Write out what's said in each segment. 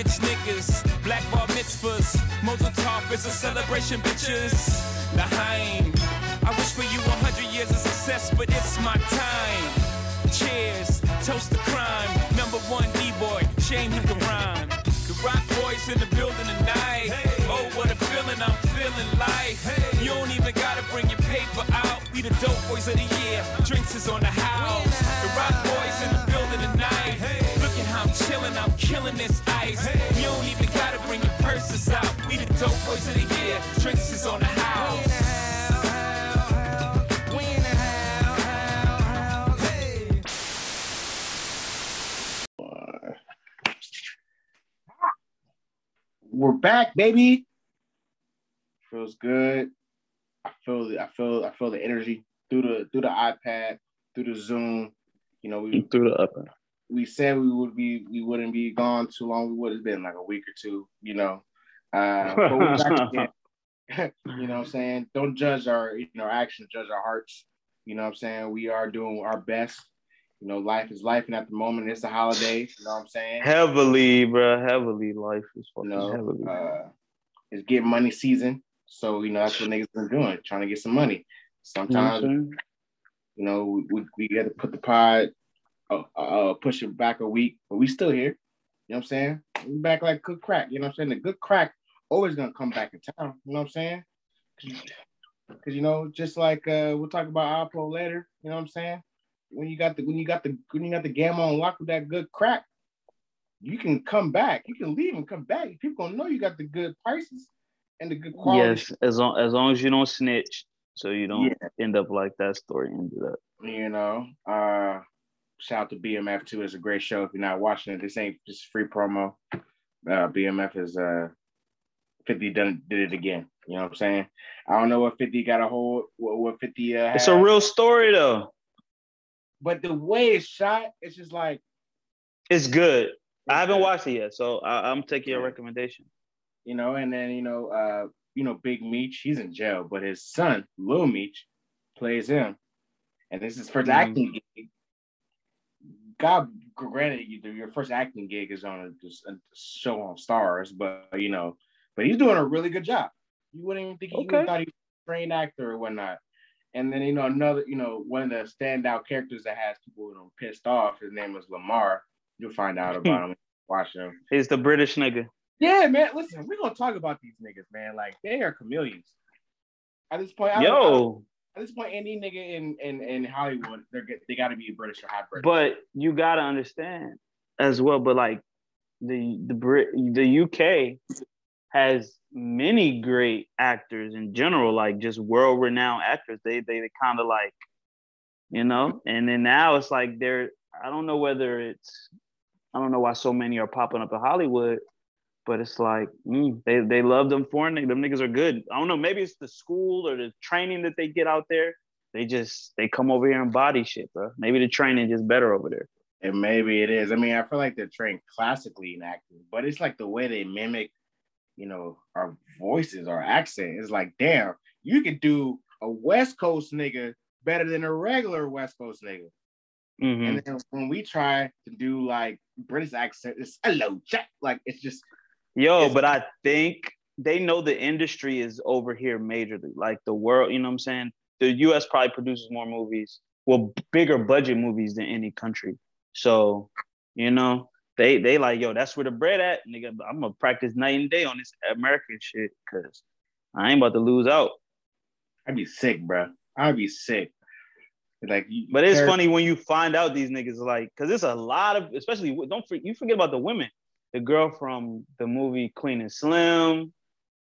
rich niggas, black bar mitzvahs. Tov is a celebration, bitches. Lahaim. I wish for you a hundred years of success, but it's my time. Cheers, toast to crime. Number one D-boy, shame he can rhyme. The rock boys in the building tonight. Oh, what a feeling I'm feeling like. You don't even gotta bring your paper out. We the dope boys of the year. Drinks is on the house. The rock how I'm killing this ice. You don't even gotta bring your purses out. We the dope boys of the year. Drinks is on the house. We're back, baby. Feels good. I feel the I feel I feel the energy through the through the iPad, through the Zoom. You know, we through the upper. We said we would be we wouldn't be gone too long. We would have been like a week or two, you know. Uh, but again. you know what I'm saying? Don't judge our you know actions, judge our hearts. You know what I'm saying? We are doing our best. You know, life is life, and at the moment it's the holidays. You know what I'm saying? Heavily, bro. Heavily, life is You know, heavily. uh, it's getting money season. So, you know, that's what niggas been doing, trying to get some money. You know what Sometimes, you know, we, we got to put the pod, uh, uh, push it back a week, but we still here. You know what I'm saying? We back like good crack. You know what I'm saying? The good crack always gonna come back in town. You know what I'm saying? Because you know, just like uh, we'll talk about Alpo later. You know what I'm saying? When you got the when you got the when you got the gamma on lock with that good crack, you can come back. You can leave and come back. People gonna know you got the good prices and the good quality. Yes, as long as long as you don't snitch, so you don't Yeah. end up like that story ended up. You know, uh, shout out to BMF too. It's a great show. If you're not watching it, this ain't just free promo. Uh, BMF is uh, 50 done did it again. You know what I'm saying? I don't know what 50 got a hold. What, what 50 uh, It's a real story though. but the way it's shot, it's just like It's good. I haven't watched it yet, so I, I'm taking your recommendation. you know, and then you know, uh, you know, Big Meech, he's in jail, but his son, Lil Meech, plays him, and this is his 1st Mhm. acting gig. God granted, you your first acting gig is on a, just a show on Starz, but you know, but he's doing a really good job. You wouldn't even think he Okay. thought he was a trained actor or whatnot. And then you know another, you know, one of the standout characters that has people you know, pissed off. His name is Lamar. You'll find out about him Watch him. He's the British nigga. Yeah, man. Listen, we're gonna talk about these niggas, man. Like they are chameleons. At this point, I don't- I don't- Yo, at this point, any nigga in in, in Hollywood, they're get, they got to be British or half British. but you gotta understand as well. But like the the Brit the UK has many great actors in general, like just world renowned actors. They they, they kind of like, you know. And then now it's like they're. I don't know whether it's. I don't know why so many are popping up in Hollywood, but it's like mm, they they love them foreign. Them niggas are good. I don't know. Maybe it's the school or the training that they get out there. They just they come over here and body shit, bro. Maybe the training just better over there. and maybe it is. I mean, I feel like they're trained classically in acting, but it's like the way they mimic, you know, our voices, our accent. It's like, damn, you could do a West Coast nigga better than a regular West Coast nigga. Mhm. And then when we try to do like British accent, it's hello, Jack. Like it's just Yo, It's- but I think they know the industry is over here majorly. Like the world, you know what I'm saying? The US probably produces more movies, well, bigger budget movies than any country. So, you know, they they like, yo, that's where the bread at, nigga. I'm gonna practice night and day on this American shit because I ain't about to lose out. I'd be sick, bro. I'd be sick. Like, But it's funny when you find out these niggas like, cause it's a lot of, especially don't for, you forget about the women. The girl from the movie Queen and Slim,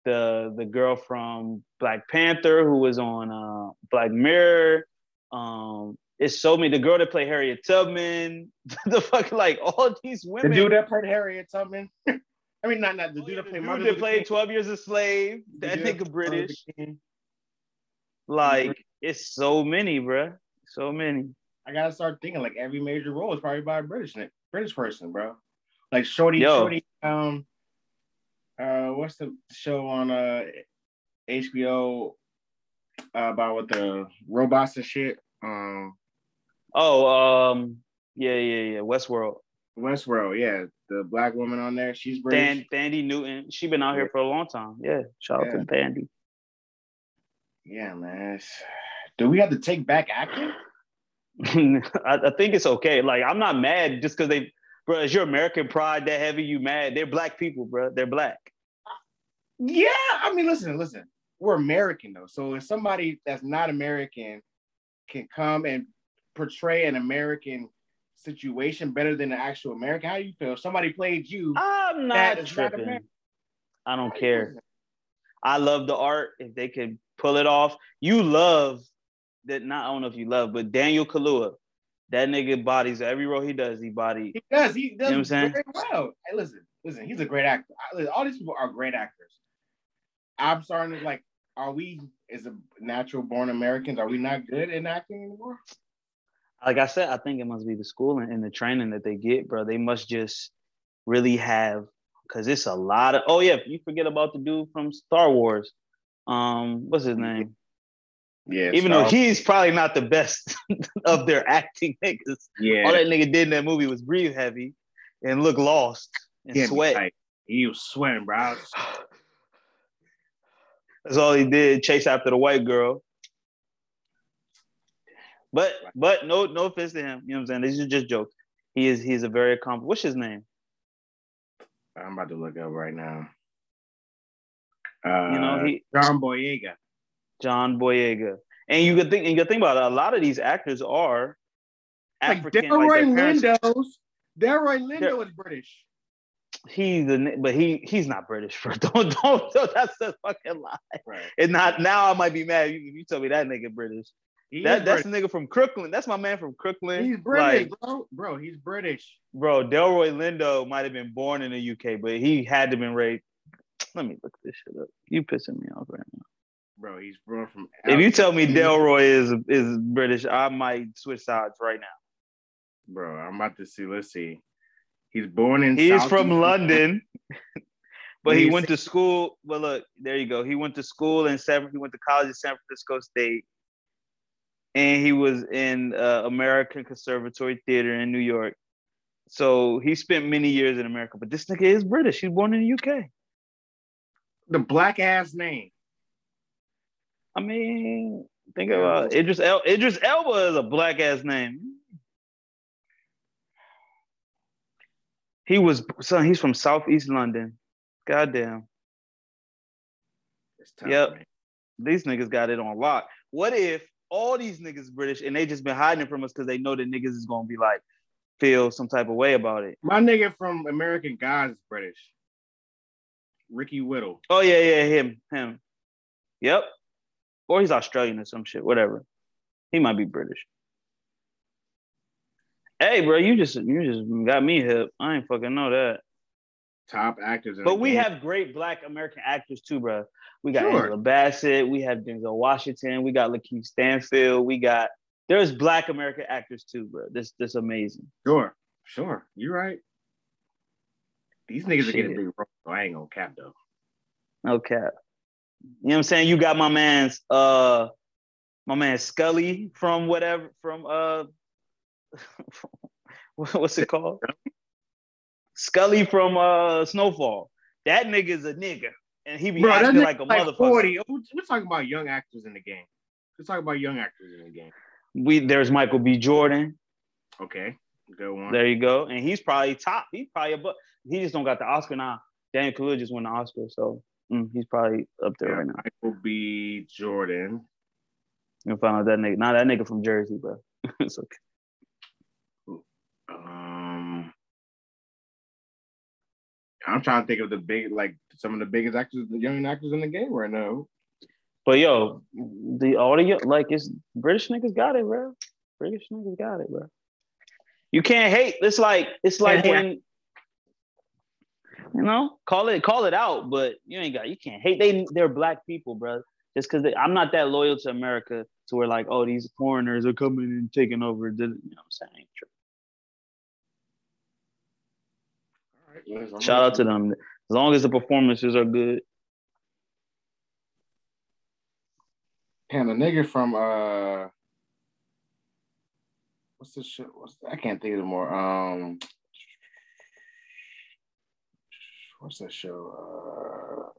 the the girl from Black Panther who was on uh, Black Mirror. Um, it's so many. The girl that played Harriet Tubman, the fuck like all these women. The women. dude that played Harriet Tubman. I mean, not not the Oh, dude yeah, that the played dude Martin that played Twelve Years a Slave. The That dude that nigga played Martin Luther British. Like it's so many, bruh. So many. I gotta start thinking like every major role is probably by a British British person, bro. Like Shorty, Yo. Shorty, um, uh, what's the show on uh HBO uh, about with the robots and shit? Um, Oh, um, yeah, yeah, yeah. Westworld. Westworld, yeah. the black woman on there. She's British. Dan, Thandie Newton. She's been out here for a long time. Yeah. Shout out Yeah. to Thandie. Yeah, man. Do we have to take back acting? I, I think it's okay. Like I'm not mad just because they, bro. Is your American pride that heavy? You mad? They're black people, bro. They're black. Yeah, I mean, listen, listen. We're American though, so if somebody that's not American can come and portray an American situation better than the actual American, how do you feel? If somebody played you. I'm not not tripping. American. I don't care. I love the art. If they could pull it off, you love that. Not I don't know if you love, but Daniel Kaluuya, that nigga bodies every role he does. He body. He does. He does know what I'm saying? very well. Hey, listen, listen. He's a great actor. All these people are great actors. I'm starting to like. Are we as a natural born Americans? Are we not good in acting anymore? Like I said, I think it must be the schooling and the training that they get, bro. They must just really have, because it's a lot of. Oh yeah, you forget about the dude from Star Wars. Um, what's his name? Yeah. Even though he's probably not the best of their acting niggas. yeah, All that nigga did in that movie was breathe heavy and look lost and yeah, sweat. like, he was sweating, bro. Was- That's all he did, chase after the white girl. But but no no offense to him. You know what I'm saying? These are just jokes. He is he's a very accomplished. What's his name? I'm about to look up right now. Uh, You know, he John Boyega. John Boyega. And you could think and you could think about it, a lot of these actors are Like Delroy like Lindo's. Delroy Lindo is British. he's a, but he he's not British. Bro. Don't don't, don't that's a fucking lie. Right. And not now I might be mad if you, you tell me that nigga British. He That that's British. the nigga from Crooklyn. That's my man from Crooklyn. He's British, Like, bro. Bro, he's British. bro, Delroy Lindo might have been born in the UK, but he had to been raised. Let me look this shit up. You pissing me off right now. Bro, he's bro from. If you tell me Delroy is is British, I might switch sides right now. bro, I'm about to see. Let's see. He's born in. He is South- from London, but he went to school. Well, look, there you go. He went to school in San. He went to college at San Francisco State, and he was in uh, American Conservatory Theater in New York. So he spent many years in America. But this nigga is British. He's born in the UK. The black ass name. I mean, think about it. Idris El- Idris Elba is a black ass name. He was son. He's from Southeast London. Goddamn. It's tough, Yep. man. these niggas got it on lock. What if all these niggas British and they just been hiding it from us because they know that niggas is gonna be like feel some type of way about it? My nigga from American Gods is British. Ricky Whittle. Oh yeah, yeah, him, him. Yep. Or he's Australian or some shit, whatever. He might be British. Hey, bro, you just you just got me hip. I ain't fucking know that. Top actors. But we game. have great black American actors too, bro. We got Sure. Angela Bassett, we have Denzel Washington, we got Lakeith Stanfield, we got there's black American actors too, bro. This this amazing. Sure, sure. You're right. These oh, niggas are getting big roles, so I ain't gonna cap though. No cap. You know what I'm saying? You got my man's uh my man Scully from whatever from uh what's it called? Scully from uh Snowfall. That nigga's a nigga. And he be Bro, acting like a like motherfucker. 40. We're we're talking about young actors in the game. Let's talk about young actors in the game. We there's Michael B. Jordan. Okay, good one. There you go. And he's probably top. He's probably above. He just don't got the Oscar now. Daniel Kaluuya just won the Oscar, so mm, he's probably up there Yeah, right now. Michael B. Jordan. You find out that nigga. Not that nigga from Jersey, bro. it's okay. Um, I'm trying to think of the big, like some of the biggest actors, the young actors in the game right now. But yo, the audio, like it's British niggas got it, bro. British niggas got it, bro. You can't hate. It's like it's like Can't when you know, call it call it out, but you ain't got you can't hate. They they're black people, bro. Just because I'm not that loyal to America to where like, oh, these foreigners are coming and taking over. the- You know what I'm saying? True. All right, yes, I'm Shout out to them. As long as the performances are good. And the nigga from uh, what's this shit? What's I can't think of it more. Um, what's that show? Uh,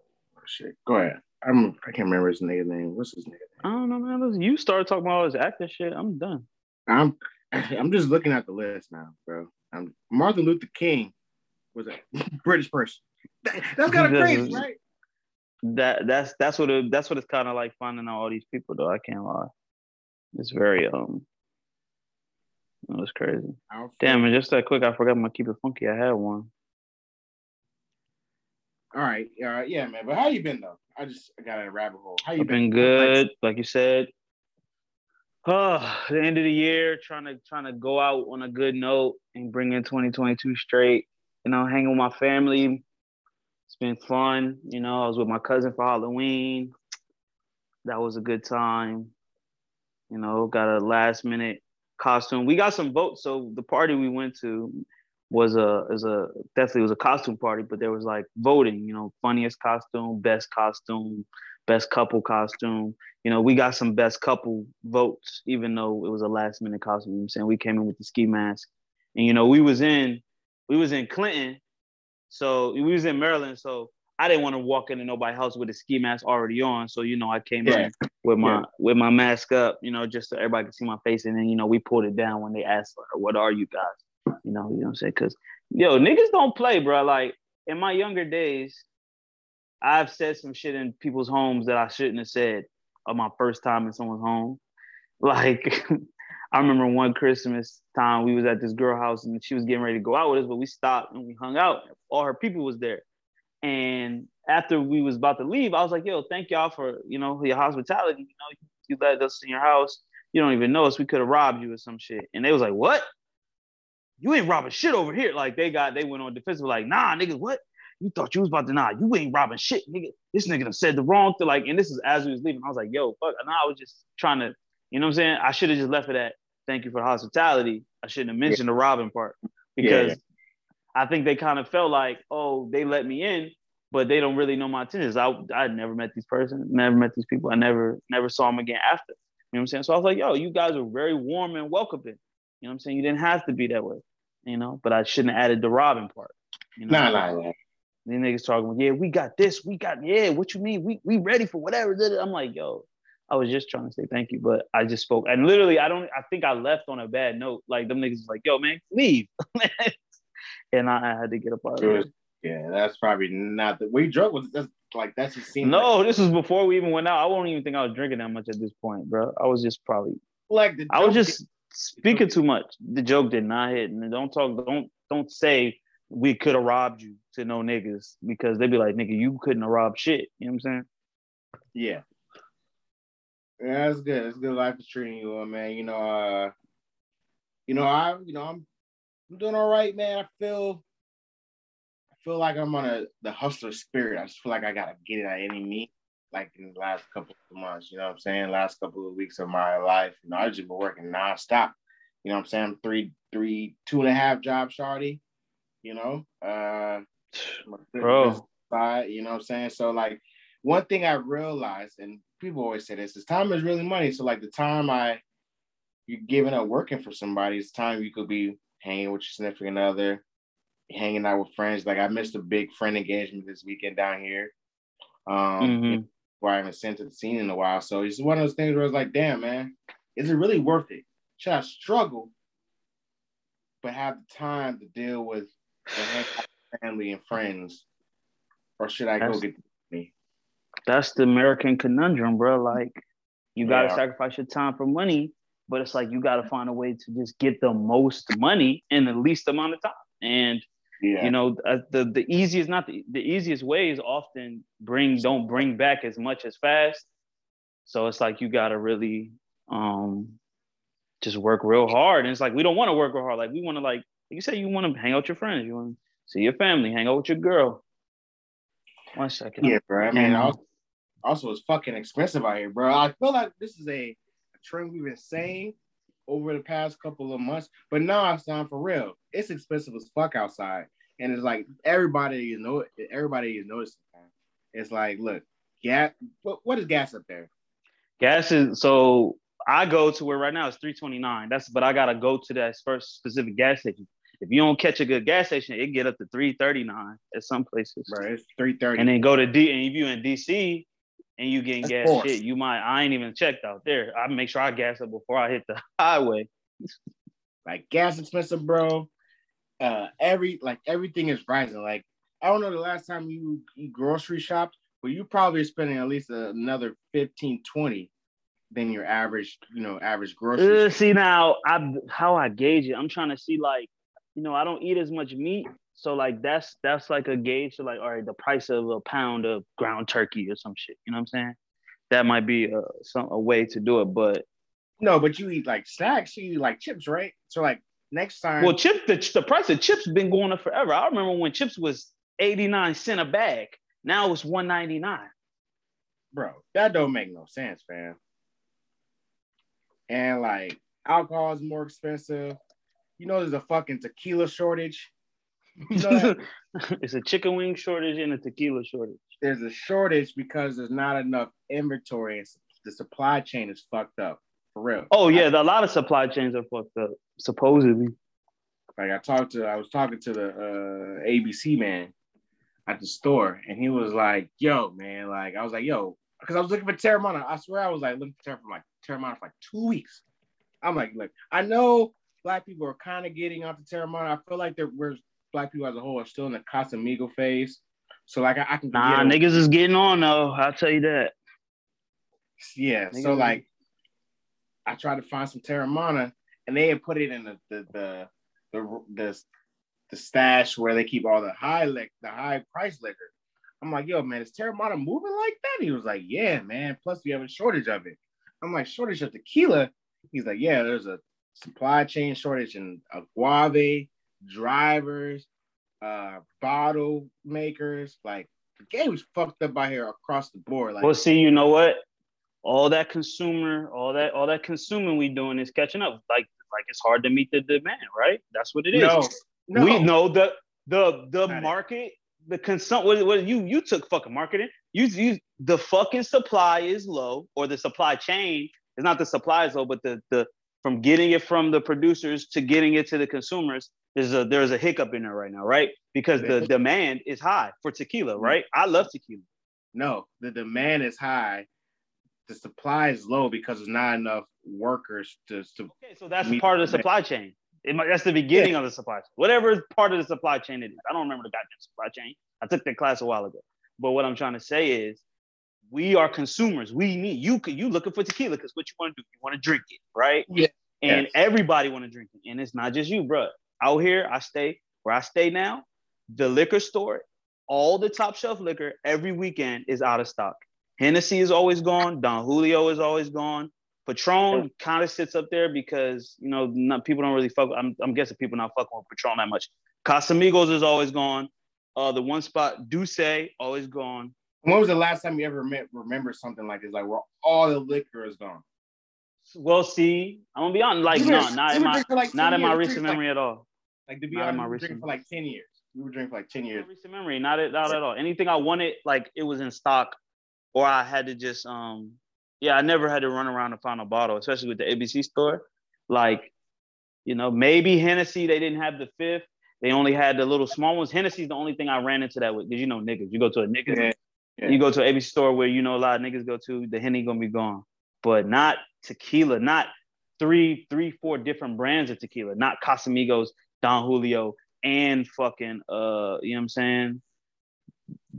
shit. Go ahead. I'm I can't remember his nigga name. What's his nigga name? I don't know, man. Listen, you start talking about all this acting shit. I'm done. I'm I'm just looking at the list now, bro. I'm Martin Luther King was a British person. That, that's kind of crazy, right? That that's that's what it, that's what it's kind of like finding out all these people though. I can't lie. It's very um. It was crazy. Damn, and just that quick, I forgot my keep it funky. I had one. All right, right, yeah, man. But how you been though? I just got in a rabbit hole. How you I've been? been good, like you said. Oh, the end of the year, trying to trying to go out on a good note and bring in 2022 straight. You know, hanging with my family. It's been fun. You know, I was with my cousin for Halloween. That was a good time. You know, got a last minute costume. We got some votes. So the party we went to was a is a definitely was a costume party, but there was like voting, you know, funniest costume, best costume, best couple costume. You know, we got some best couple votes, even though it was a last minute costume. You know I'm saying we came in with the ski mask. And you know, we was in we was in Clinton. So we was in Maryland. So I didn't want to walk into nobody's house with a ski mask already on. So, you know, I came yeah. in with my yeah. with my mask up, you know, just so everybody could see my face. And then, you know, we pulled it down when they asked, what are you guys? You know, you know what I'm saying? Cause yo, niggas don't play, bro. Like in my younger days, I've said some shit in people's homes that I shouldn't have said on my first time in someone's home. Like I remember one Christmas time we was at this girl house and she was getting ready to go out with us, but we stopped and we hung out. All her people was there. And after we was about to leave, I was like, yo, thank y'all for, you know, your hospitality. You know, you let us in your house. You don't even know us. We could have robbed you or some shit. And they was like, what? You ain't robbing shit over here. Like they got, they went on defensive, like, nah, nigga, what? You thought you was about to, nah, you ain't robbing shit, nigga. This nigga done said the wrong thing. Like, and this is as we was leaving. I was like, yo, fuck. And I was just trying to, you know what I'm saying? I should have just left it at thank you for the hospitality. I shouldn't have mentioned yeah. the robbing part because yeah, yeah. I think they kind of felt like, oh, they let me in, but they don't really know my intentions. I I never met these person, never met these people. I never never saw them again after. You know what I'm saying? So I was like, yo, you guys are very warm and welcoming. You know what I'm saying? You didn't have to be that way. You know, but I shouldn't have added the robbing part. You know? Nah, nah, nah. These niggas talking, yeah, we got this, we got, yeah, what you mean? We we ready for whatever. I'm like, yo, I was just trying to say thank you, but I just spoke. And literally, I don't, I think I left on a bad note. Like, them niggas was like, yo, man, leave. and I, I, had to get up out of there. Yeah, that's probably not the we drunk was that's like that's just seemed No, like, this was before we even went out. I won't even think I was drinking that much at this point, bro. I was just probably like I was just speaking too much. The joke did not hit. And don't talk, don't don't say we could have robbed you to no niggas because they'd be like, nigga, you couldn't have robbed shit. You know what I'm saying? Yeah. Yeah, that's good. It's good life is treating you, man. You know, uh, you know, I, you know, I'm, I'm doing all right, man. I feel, I feel like I'm on a the hustler spirit. I just feel like I gotta get it at any means. Like in the last couple of months, you know what I'm saying? Last couple of weeks of my life, you know, I just been working nonstop. You know what I'm saying? Three, three, two and a half jobs, Shardy. You know, uh, bro. Side, you know what I'm saying? So like, one thing I realized, and people always say this, is time is really money. So like the time I you're giving up working for somebody, it's time you could be hanging with your significant other, hanging out with friends. Like I missed a big friend engagement this weekend down here. Um mm-hmm. Where I haven't sent to the scene in a while. So it's one of those things where it's like, damn man, is it really worth it? Should I struggle, but have the time to deal with family and friends? Or should I go get me? that's the American conundrum, bro. Like you gotta yeah. sacrifice your time for money, but it's like you gotta find a way to just get the most money in the least amount of time. And yeah. you know, uh, the the easiest not the, the easiest way is often bring don't bring back as much as fast. So it's like you gotta really um just work real hard. And it's like we don't want to work real hard. Like we want to like, like you say you want to hang out with your friends, you want to see your family, hang out with your girl. One second. Yeah, bro. I mean, also, also it's fucking expensive out here, bro. I feel like this is a, a trend we've been saying over the past couple of months, but now it's time for real. It's expensive as fuck outside, and it's like everybody is know everybody is noticing. It's like, look, gas. What, what is gas up there? Gas is so I go to where right now it's three twenty nine. That's but I gotta go to that first specific gas station. if you don't catch a good gas station, it get up to three thirty nine at some places. Right, it's three thirty. And then go to D, and if you in DC and you getting gas shit, you might. I ain't even checked out there. I make sure I gas up before I hit the highway. like gas expensive, bro. Uh, every like everything is rising. Like I don't know the last time you, you grocery shopped, but you probably spending at least another 15, 20 than your average, you know, average grocery. Uh, see now, I how I gauge it. I'm trying to see like, you know, I don't eat as much meat, so like that's that's like a gauge to like, all right, the price of a pound of ground turkey or some shit. You know what I'm saying? That might be a some a way to do it, but No, but you eat like snacks, you eat like chips, right? So like next time, well, chip the the price of chips been going up forever. I remember when chips was 89 cent a bag. Now it's 199. bro, that don't make no sense, fam. And like alcohol is more expensive. You know, there's a fucking tequila shortage. You know it's a chicken wing shortage and a tequila shortage. there's a shortage because there's not enough inventory and the supply chain is fucked up for real. Oh yeah, the, a lot of supply chains are fucked up, supposedly. Like I talked to, I was talking to the uh, ABC man at the store, and he was like, "Yo, man," like I was like, "Yo," because I was looking for Teremana. I swear I was like looking for for like Teremana for like two weeks. I'm like, look, I know black people are kind of getting off the Teremana. I feel like there we're black people as a whole are still in the Casamigo phase. So like I, I can Nah, get niggas is getting on though. I'll tell you that. Yeah. So Niggas- like, I tried to find some Teremana, and they had put it in the the the the the, the stash where they keep all the high lick the high price liquor. I'm like, yo, man, is Teremana moving like that? He was like, yeah, man. Plus, we have a shortage of it. I'm like, shortage of tequila. He's like, yeah, there's a supply chain shortage in agave, drivers, uh, bottle makers. Like, the game was fucked up out here across the board. Like, Well, see, you know what? All that consumer, all that, all that consuming we doing is catching up. Like, like it's hard to meet the demand, right? That's what it is. no, no, We know the the the it. market, the consum. What, what you you took fucking marketing. You you the fucking supply is low, or the supply chain is not the supply is low, but the the from getting it from the producers to getting it to the consumers. There's a there's a hiccup in there right now, right? Because the demand is high for tequila, mm-hmm. right? I love tequila. No, the demand is high. The supply is low because there's not enough workers to. to Okay, so that's part of the supply chain. It might, that's the beginning of the supply chain. Whatever part of the supply chain it is. I don't remember the goddamn supply chain. I took that class a while ago. But what I'm trying to say is we are consumers. We need you you looking for tequila because what you want to do, you want to drink it, right? Yeah. And Yes. everybody want to drink it. And it's not just you, bro. Out here, I stay where I stay now, the liquor store, all the top shelf liquor every weekend is out of stock. Hennessy is always gone. Don Julio is always gone. Patron kind of sits up there because you know not, people don't really fuck. I'm, I'm guessing people not fucking with Patron that much. Casamigos is always gone. Uh, the one spot Douce always gone. when was the last time you ever met, remember something like this? Like where all the liquor is gone. Well, see, I'm gonna be honest. Like, no, not in my like not in my recent memory at all. Like, like to be Not honest, my we were recent- drinking for like ten years. We were drinking for like ten years. recent memory, not at, not at all. Anything I wanted, like it was in stock, or I had to just um yeah, I never had to run around and find a bottle, especially with the ABC store. Like, you know, maybe Hennessy, they didn't have the fifth. They only had the little small ones. Hennessy's the only thing I ran into that with. Because you know niggas. You go to a nigga, Yeah, yeah. you go to an ABC store where you know a lot of niggas go to, the Henny gonna be gone. But not tequila, not three, three, four different brands of tequila, not Casamigos, Don Julio, and fucking uh, you know what I'm saying?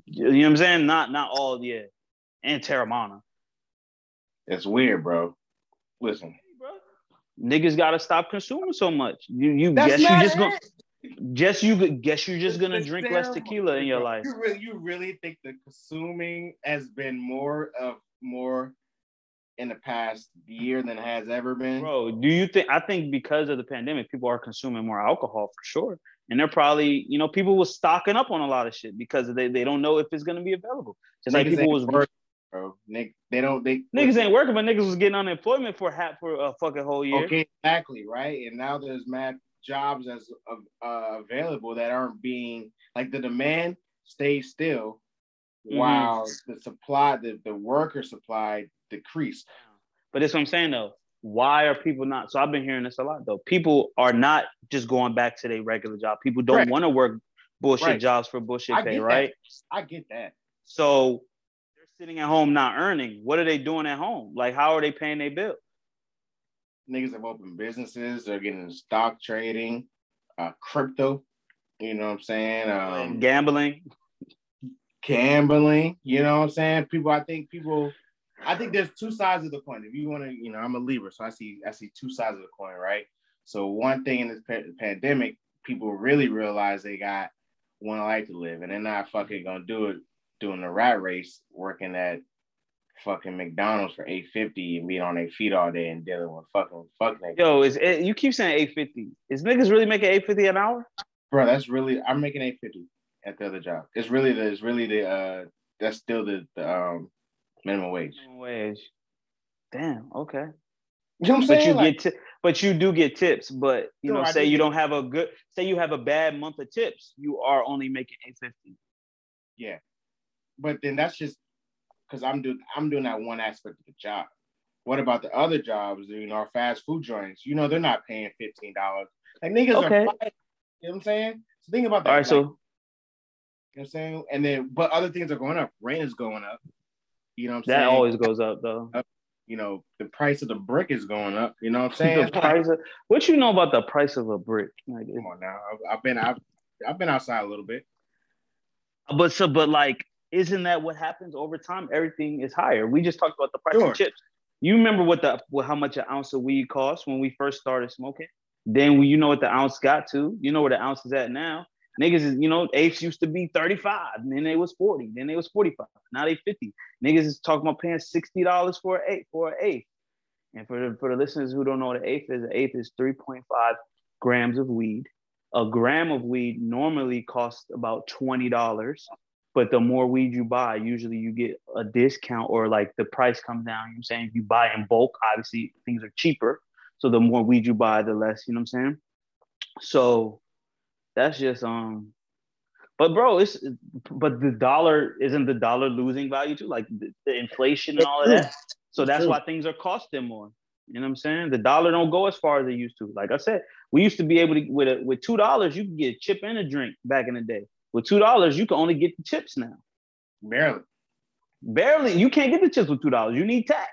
You know what I'm saying? Not not all, yeah. And Teremana. It's weird, bro. Listen, Niggas gotta stop consuming so much. You you That's guess you just it. gonna guess you guess you're just gonna It's drink less tequila in your life. You really, you really think the consuming has been more of more in the past year than it has ever been? Bro, do you think I think because of the pandemic, people are consuming more alcohol for sure. And they're probably, you know, people was stocking up on a lot of shit because they, they don't know if it's gonna be available. Just like people was working, bro. Nick, they don't. They niggas ain't working, but niggas was getting unemployment for half for a fucking whole year. Okay, exactly, right? And now there's mad jobs as uh, available that aren't being like the demand stays still Mhm. while the supply, the, the worker supply decreased. But that's what I'm saying though. why are people not? So I've been hearing this a lot though. People are not just going back to their regular job. People don't Right. want to work bullshit Right. jobs for bullshit I pay, right? that. I get that. So they're sitting at home not earning. What are they doing at home? Like, how are they paying their bill? Niggas have opened businesses. They're getting stock trading, uh, crypto. You know what I'm saying? Um, Gambling. gambling. You know what I'm saying? People, I think people, I think there's two sides of the coin. If you want to, you know, I'm a Libra, so I see I see two sides of the coin, right? So one thing in this pa- pandemic, people really realize they got one life to live, and they're not fucking gonna do it doing the rat race, working at fucking McDonald's for 850 and being on their feet all day and dealing with fucking fucking niggas. Yo, is it, you keep saying 850. Is niggas really making 850 an hour? bro. That's really I'm making 850 at the other job. It's really the it's really the uh that's still the, the um minimum wage. Minimum wage. Damn. Okay. You know what I'm But you Like, get ti- but you do get tips. But you know, I say do you don't have a good. Say you have a bad month of tips. You are only making 850. yeah, but then that's just because I'm doing I'm doing that one aspect of the job. What about the other jobs? You know, our fast food joints. You know, they're not paying fifteen dollars. Like niggas Okay. are. Fighting, you know what I'm saying? So think about that. All right. like, So you know what I'm saying? And then, but other things are going up. Rent is going up. You know what I'm that saying? always goes up though. Uh, you know, the price of the brick is going up. You know what I'm saying? the price of, what you know about the price of a brick? Like, come on now. I've, I've been I've, I've been outside a little bit. But so, but like, isn't that what happens over time? Everything is higher. We just talked about the price Sure. of chips. You remember what the what, how much an ounce of weed cost when we first started smoking? Then when you know what the ounce got to, you know where the ounce is at now. Niggas is, you know, eighths used to be 35, and then they was 40, then they was 45, now they 50. Niggas is talking about paying $60 for an eighth, for an eighth. And for the, for the listeners who don't know what an eighth is, an eighth is 3.5 grams of weed. A gram of weed normally costs about $20, but the more weed you buy, usually you get a discount or like the price comes down. You know what I'm saying? If you buy in bulk, obviously things are cheaper. So the more weed you buy, the less, you know what I'm saying? So that's just um but bro, it's but the dollar isn't the dollar losing value too, like the, the inflation and all of that. So that's why things are costing more. You know what I'm saying? The dollar don't go as far as it used to. Like I said, we used to be able to with a, with two dollars you could get a chip and a drink back in the day. With two dollars, you can only get the chips now. Barely. Barely, you can't get the chips with two dollars. You need tax.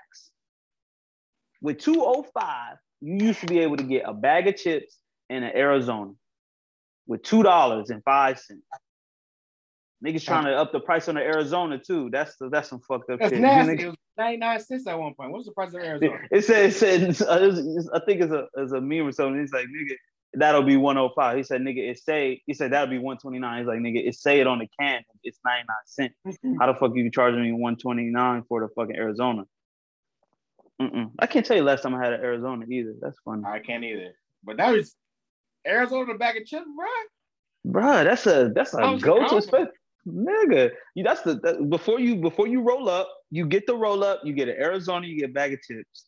With two oh five, you used to be able to get a bag of chips and an Arizona with two dollars and five cents. Niggas trying to up the price on the Arizona too. That's that's some fucked up That's shit. nasty. Niggas- 99 cents at one point. What's the price of Arizona? It said, it said, it's- uh, it's- it's- I think it's a, it's a meme or something. He's like, nigga, that'll be 105. He said, nigga, it say, he said, that'll be 129. He's like, nigga, it say it on the can. It's 99 cents. How the fuck you charging me 129 for the fucking Arizona? Mm-mm. I can't tell you last time I had an Arizona either. That's funny. I can't either. But that was Arizona the bag of chips, bro. Bruh, that's a that's a go-to going? Nigga, you that's the that, before you before you roll up, you get the roll up, you get an Arizona, you get a bag of chips.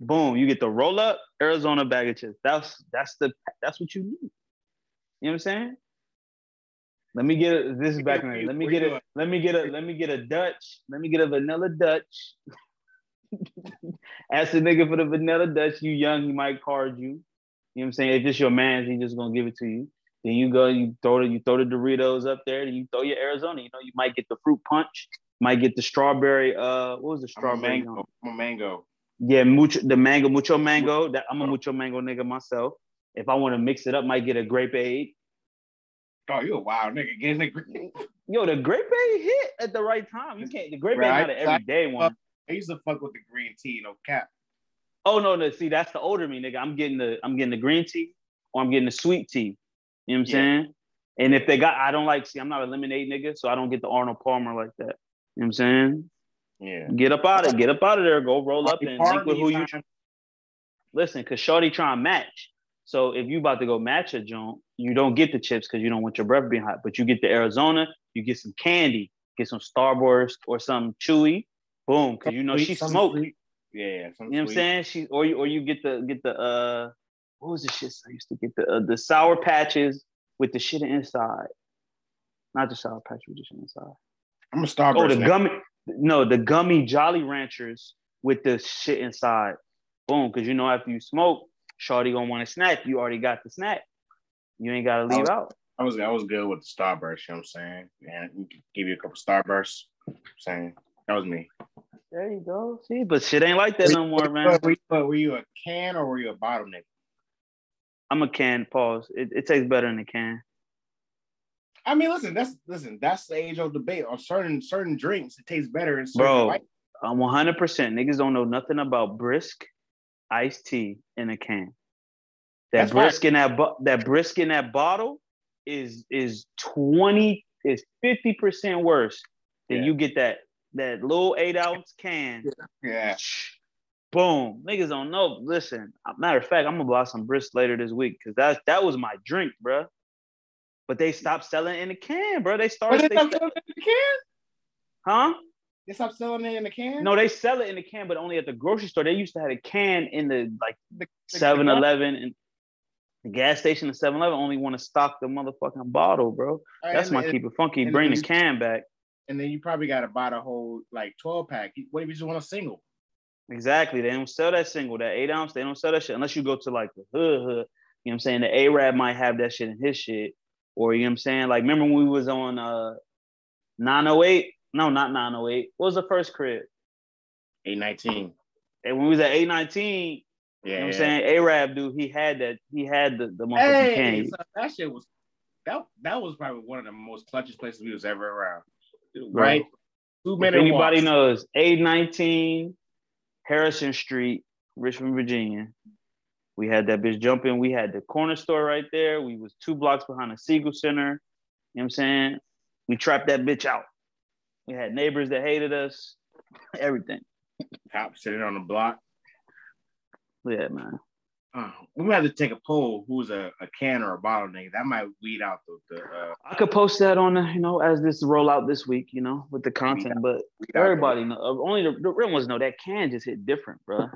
Boom, you get the roll up, Arizona bag of chips. That's that's the that's what you need. You know what I'm saying? Let me get a, this is back in Let me get a let me get a let me get a Dutch. Let me get a vanilla Dutch. Ask the nigga for the vanilla Dutch. You young, he might card you. You know what I'm saying? If it's your man's, he just gonna give it to you. Then you go, you throw the you throw the Doritos up there, then you throw your Arizona. You know, you might get the fruit punch, might get the strawberry. Uh, what was the strawberry? mango. Mango. Yeah, mucho the mango, mucho mango. That I'm a mucho mango nigga myself. If I want to mix it up, might get a grape aid. Oh, you a wild nigga. Getting the green. Yo, the grape aid hit at the right time. You can't. The grape Right. aid not an everyday one. I used to fuck with the green tea, no cap. Oh no, no. See, that's the older me, nigga. I'm getting the I'm getting the green tea or I'm getting the sweet tea. You know what I'm Yeah. saying? And if they got, I don't like. See, I'm not a lemonade nigga, so I don't get the Arnold Palmer like that. You know what I'm saying? Yeah. Get up out of get up out of there. Go roll up and link with who you trying- listen. Cause Shorty trying to match. So if you about to go match a joint, you don't get the chips because you don't want your breath being hot. But you get the Arizona, you get some candy, get some Starburst or some chewy. Boom, because you know she smoked. sweet. Yeah, You know what I'm saying? She or you or you get the get the uh what was the shit I used to get the uh, the sour patches with the shit inside. Not the sour patch with the shit inside. I'm a Starburst. Oh, the nigga. gummy no, the gummy Jolly Ranchers with the shit inside. Boom, because you know after you smoke, Shorty gonna want a snack. You already got the snack. You ain't gotta leave was- out. I was I was good with the Starburst. You know what I'm saying? Yeah, give you a couple Starbursts. saying that was me. There you go. See, but shit ain't like that no more, man. Were you, were you a can or were you a bottle nigga? I'm a can. Pause. It, it tastes better in a can. I mean, listen, that's listen, that's the age old debate. On certain certain drinks, it tastes better in certain Bro, I'm 100. percent Niggas don't know nothing about brisk iced tea in a can. That That's fine. brisk in that bo- that brisk in that bottle is is 20 is 50 percent worse than Yeah. you get that that little eight ounce can. Yeah. Boom. Niggas don't know. Listen, matter of fact, I'm gonna buy some brisk later this week because that that was my drink, bro. But they stopped selling in the can, bro. They But started, they they, selling in the can? huh? They stopped selling it in the can? No, they sell it in the can, but only at the grocery store. They used to have a can in the like The- the- 7 Eleven and the gas station, the 7 Eleven only want to stock the motherfucking bottle, bro. That's my and- keep it funky. Bring the can back. And then you probably got to buy the whole like 12 pack. What if you just want a single? Exactly. They don't sell that single, that eight ounce. They don't sell that shit unless you go to like the hood hood. You know what I'm saying? The Arab might have that shit in his shit. Or you know what I'm saying? Like remember when we was on uh 908? No, not 908. What was the first crib? 819. And when we was at 819, Yeah. you know what I'm saying? Arab dude, he had that, he had the, the motherfucking Hey, so that shit was that that was probably one of the most clutchest places we was ever around. Right? Two minute anybody walks. knows, 819 Harrison Street, Richmond, Virginia. We had that bitch jumping. We had the corner store right there. We was two blocks behind the Siegel Center. You know what I'm saying? We trapped that bitch out. We had neighbors that hated us. Everything. Cop sitting on the block. Yeah, man. Uh, we might have to take a poll who's a, a can or a bottle nigga. That might weed out the, the uh, I could post that on, the, you know, as this roll out this week, you know, with the content. But everybody know, uh, only the, the real ones know that can just hit different, bro.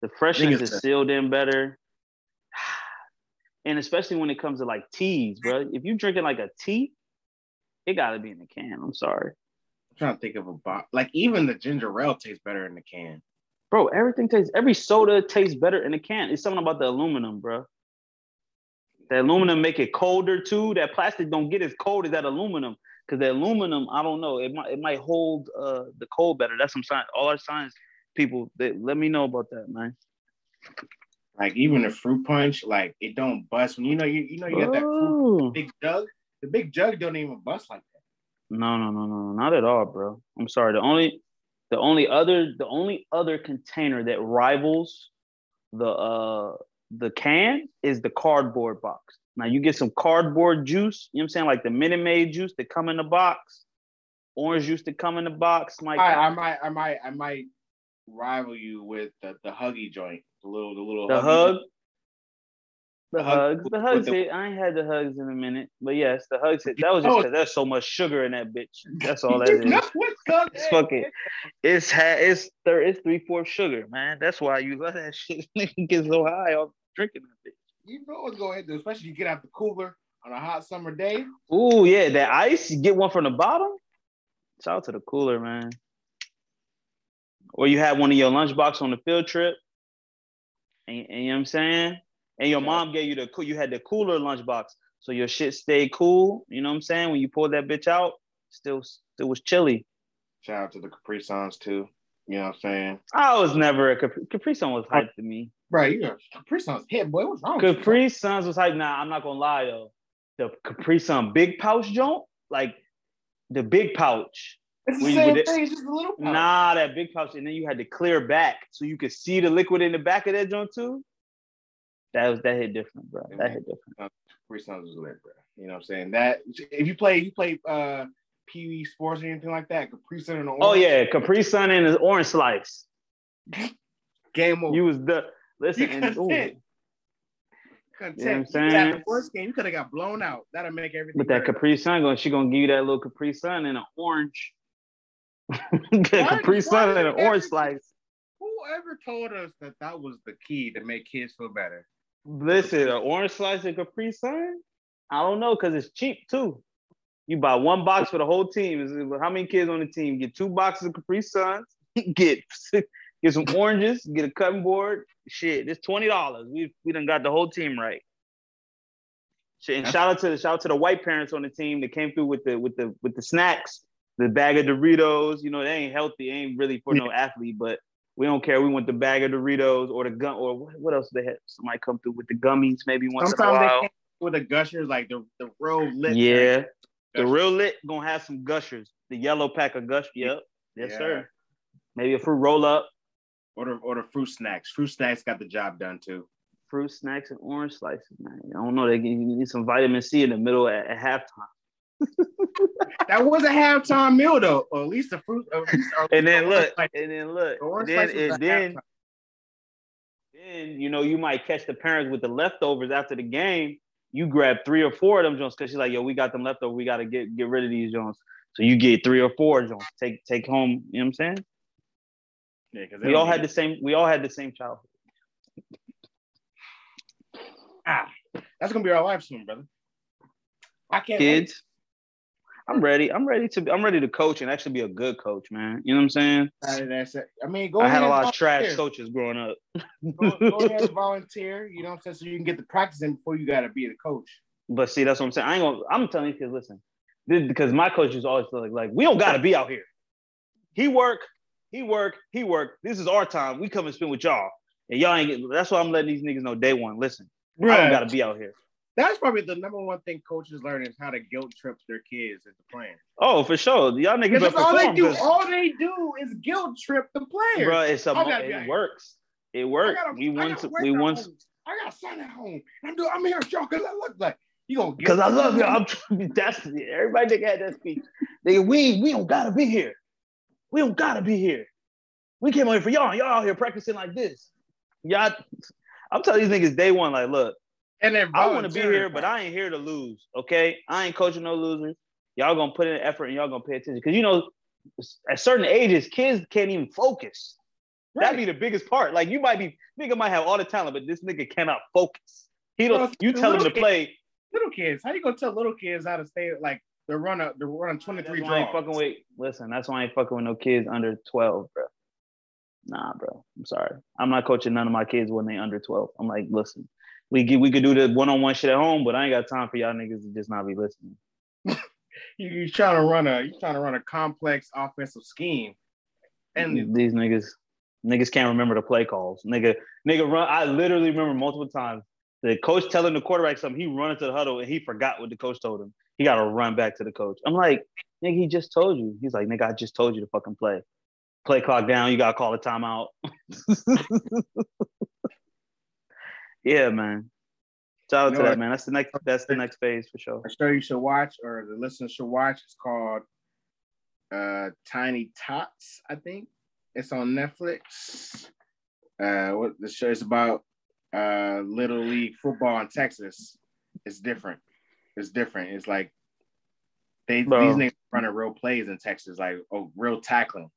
The freshness is sealed in better. And especially when it comes to like teas, bro. If you're drinking like a tea, it gotta be in the can. I'm sorry. I'm trying to think of a bottle. Like even the ginger ale tastes better in the can. Bro, everything tastes every soda tastes better in a can. It's something about the aluminum, bro. The aluminum make it colder too. That plastic don't get as cold as that aluminum. Cause the aluminum, I don't know, it might it might hold uh the cold better. That's some science. All our science people, they, let me know about that, man. Like even the fruit punch, like it don't bust when you know you you know you got that fruit Ooh. big jug. The big jug don't even bust like that. No, no, no, no, not at all, bro. I'm sorry. The only the only other the only other container that rivals the uh the can is the cardboard box. Now you get some cardboard juice, you know what I'm saying? Like the Minute Maid juice that come in the box, orange juice that come in the box. Like I, I might I might I might rival you with the, the huggy joint, the little the little the hug. joint. The hugs, the hugs the- hit. I ain't had the hugs in a minute, but yes, the hugs hit. That was just Oh. because there's so much sugar in that bitch. That's all that is. Know what's good? It's fucking, it's ha- it's third, it's three fourths sugar, man. That's why you love that shit. Nigga get so high off drinking that bitch. You know what's going to especially you get out the cooler on a hot summer day. Ooh, yeah, that ice. You get one from the bottom. Shout out to the cooler, man. Or you had one of your lunchbox on the field trip, and, and you know what I'm saying. And your mom gave you the cool. You had the cooler lunchbox, so your shit stayed cool. You know what I'm saying. When you pulled that bitch out, still still was chilly. Shout out to the Capri Suns too. You know what I'm saying? I was never a Capri, Capri Sun was hype to me. Right, you got Capri Suns hit, boy. What's wrong with you? Capri Suns was hype. Nah, I'm not gonna lie though. The Capri Sun big pouch joint, like the big pouch. It's the when you- same with it- thing, it's just a little pouch. Nah, that big pouch, and then you had to clear back so you could see the liquid in the back of that joint too. That was that hit different, bro. That hit different. Capri Suns was lit, bro. You know what I'm saying? That if you play you play uh Pee Wee sports or anything like that, Capri Sun and the Oh orange, yeah, Capri Sun and the orange slice. game over. You was the listen. You And, ooh, content. Content. You know what I'm could the first game, you could have got blown out. That'll make everything. with that better. Capri Sun going, she gonna give you that little Capri Sun and an orange. Capri Sun and an orange slice. Whoever told us that that was the key to make kids feel better? Listen, an orange slice of Capri Sun? I don't know, cause it's cheap too. You buy one box for the whole team. How many kids on the team get two boxes of Capri Suns? Get get some oranges, get a cutting board. Shit, it's twenty dollars. We we done got the whole team right. Shit, and That's- shout out to the shout out to the white parents on the team that came through with the with the with the snacks, the bag of Doritos. You know, they ain't healthy, ain't really for no athlete, but we don't care. We want the bag of Doritos or the gun or what, what else they had. Somebody come through with the gummies maybe once in a Sometimes they while. came with the gushers, like the the real lit. Yeah, the real lit gonna have some gushers. The yellow pack of gush. Yep, yes Yeah. sir. Maybe a fruit roll up. Or the, or the fruit snacks. Fruit snacks got the job done too. fruit snacks and orange slices, man. I don't know. They need some vitamin C in the middle at, at halftime. That was a halftime meal though, or at least the fruit. Or least, And then look, orange and then look, the and then, and then, then you know you might catch the parents with the leftovers after the game. You grab three or four of them Jones because she's like, yo, we got them leftovers. We got to get get rid of these Jones. So you get three or four Jones. Take take home. You know what I'm saying? Yeah, because We all had the same. We all had the same childhood. Ah, that's gonna be our life soon, brother. I can't. wait. I'm ready. I'm ready to. I'm ready to coach and actually be a good coach, man. You know what I'm saying? That's it. I mean, go I had a lot of trash coaches growing up. Go, go ahead and volunteer. You know what I'm saying? So you can get the practice in before you got to be the coach. But see, that's what I'm saying. I ain't gonna. I'm telling you because listen, this, because my coach is always like, like, we don't gotta be out here. He work, he work, he work. This is our time. We come and spend with y'all, and y'all ain't. Get, that's why I'm letting these niggas know day one. Listen, I don't gotta be out here. That's probably the number one thing coaches learn is how to guilt trip their kids into playing. Oh, for sure. Y'all niggas that's all they do. 'cause, All they do is guilt trip the players. Bro, it's a I gotta be out it works. It works. We won. gotta We won. I got a son at home. I'm doing. I'm here with y'all because I look like you gonna. Because I love them. I'm trying that's everybody that had that speech. Nigga, we we don't gotta be here. We don't gotta be here. We came out here for y'all. Y'all out here practicing like this. Y'all, I'm telling these niggas day one, like, look, And then I want to be here, but I ain't here to lose. Okay, I ain't coaching no losers. Y'all gonna put in effort and y'all gonna pay attention because you know, at certain ages, kids can't even focus. That'd be the biggest part. Like you might be, nigga might have all the talent, but this nigga cannot focus. He don't. Bro, You tell him to play. little kids. How you gonna tell little kids how to stay like they're running they're running 23 That's I ain't fucking with. Listen, that's why I ain't fucking with no kids under twelve, bro. Nah, bro. I'm sorry. I'm not coaching none of my kids when they under twelve. I'm like, listen, we get, we could do the one on one shit at home, but I ain't got time for y'all niggas to just not be listening. You, you're trying to run a you're trying to run a complex offensive scheme. And these niggas, niggas can't remember the play calls. Nigga, nigga run. I literally remember multiple times the coach telling the quarterback something. He run into the huddle and he forgot what the coach told him. He got to run back to the coach. I'm like, nigga, he just told you. He's like, nigga, I just told you to fucking play. Play clock down. You gotta call a timeout. yeah, man. Shout out You to know that, man. That's the next. That's the next phase for sure. a show you should watch or the listeners should watch. It's called uh Tiny Tots, I think. It's on Netflix. Uh what the show is about uh little league football in Texas. It's different. It's different. It's like they Bro. these niggas running real plays in Texas, like oh real tackling.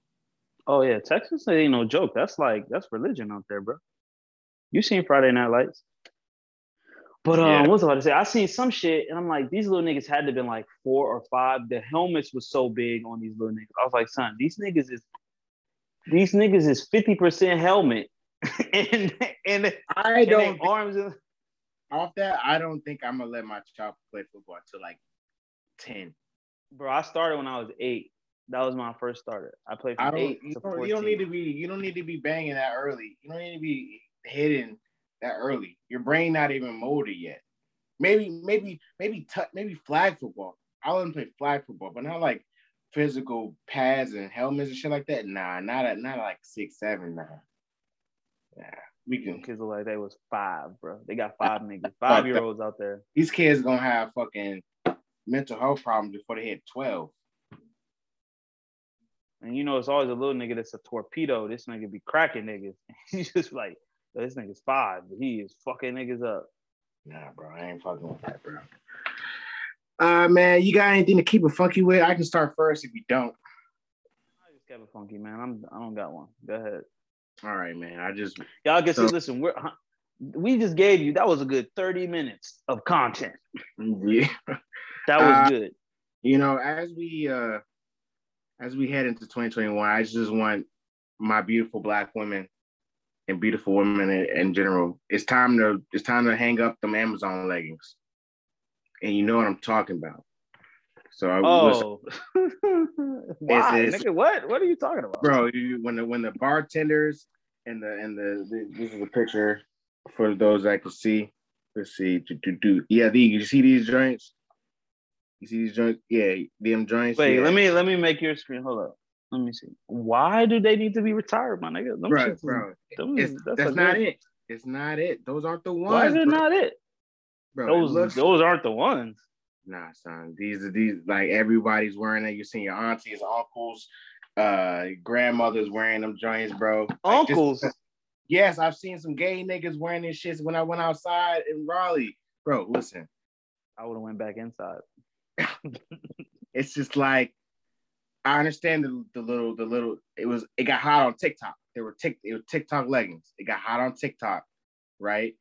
Oh yeah, Texas ain't no joke. That's like that's religion out there, bro. You seen Friday Night Lights? But um, Yeah. what was I about to say? I seen some shit, and I'm like, these little niggas had to been like four or five. The helmets was so big on these little niggas. I was like, son, these niggas is these niggas is fifty percent helmet, and and, I and don't arms. Is, off that, I don't think I'm gonna let my child play football until like 10. bro, I started when I was eight. That was my first starter. I played I from don't eight you to don't, 14. you don't need to be you don't need to be banging that early. You don't need to be hitting that early. Your brain not even molded yet. Maybe maybe maybe t- maybe flag football. I wouldn't play flag football, but not like physical pads and helmets and shit like that. Nah, not at not like six, seven, nah. Yeah, we can Kids look like they was five, bro. They got five niggas, five year olds out there. these kids gonna have fucking mental health problems before they hit 12. And you know, it's always a little nigga that's a torpedo. This nigga be cracking niggas. He's just like, "Yo, this nigga's five, but he is fucking niggas up. Nah, bro, I ain't fucking with that, bro. Uh man, you got anything to keep it funky with? I can start first if you don't. I just kept it funky, man. I'm I don't got one. Go ahead. All right, man. I just Y'all get So- to listen. We're we just gave you that was a good 30 minutes of content. yeah. That was Uh, good. You know, as we uh as we head into 2021, I just want my beautiful black women and beautiful women in, in general, it's time to it's time to hang up them Amazon leggings. And you know what I'm talking about. So I was, Oh, why, it's- nigga? What? What are you talking about? bro, you, when the when the bartenders and the and the, the this is a picture for those that can see. Let's see, do, do, do. yeah, the you see these joints? You see these joints? Yeah, them joints. Wait, yeah. let me let me make your screen. Hold up. Let me see. Why do they need to be retired, my nigga? Them bro, bro. them is- that's not good- it. It's not it. Those aren't the ones. Why is it bro. not it? Bro, it Those looks- those aren't the ones. Nah, son. These are these like everybody's wearing it. You're seeing your aunties, uncles, uh, grandmothers wearing them joints, bro. Like, just- Uncles. yes, I've seen some gay niggas wearing this shit when I went outside in Raleigh. Bro, listen, I would have went back inside. it's just like I understand the, the little the little it was it got hot on TikTok. There were tick it was TikTok leggings. It got hot on TikTok, right?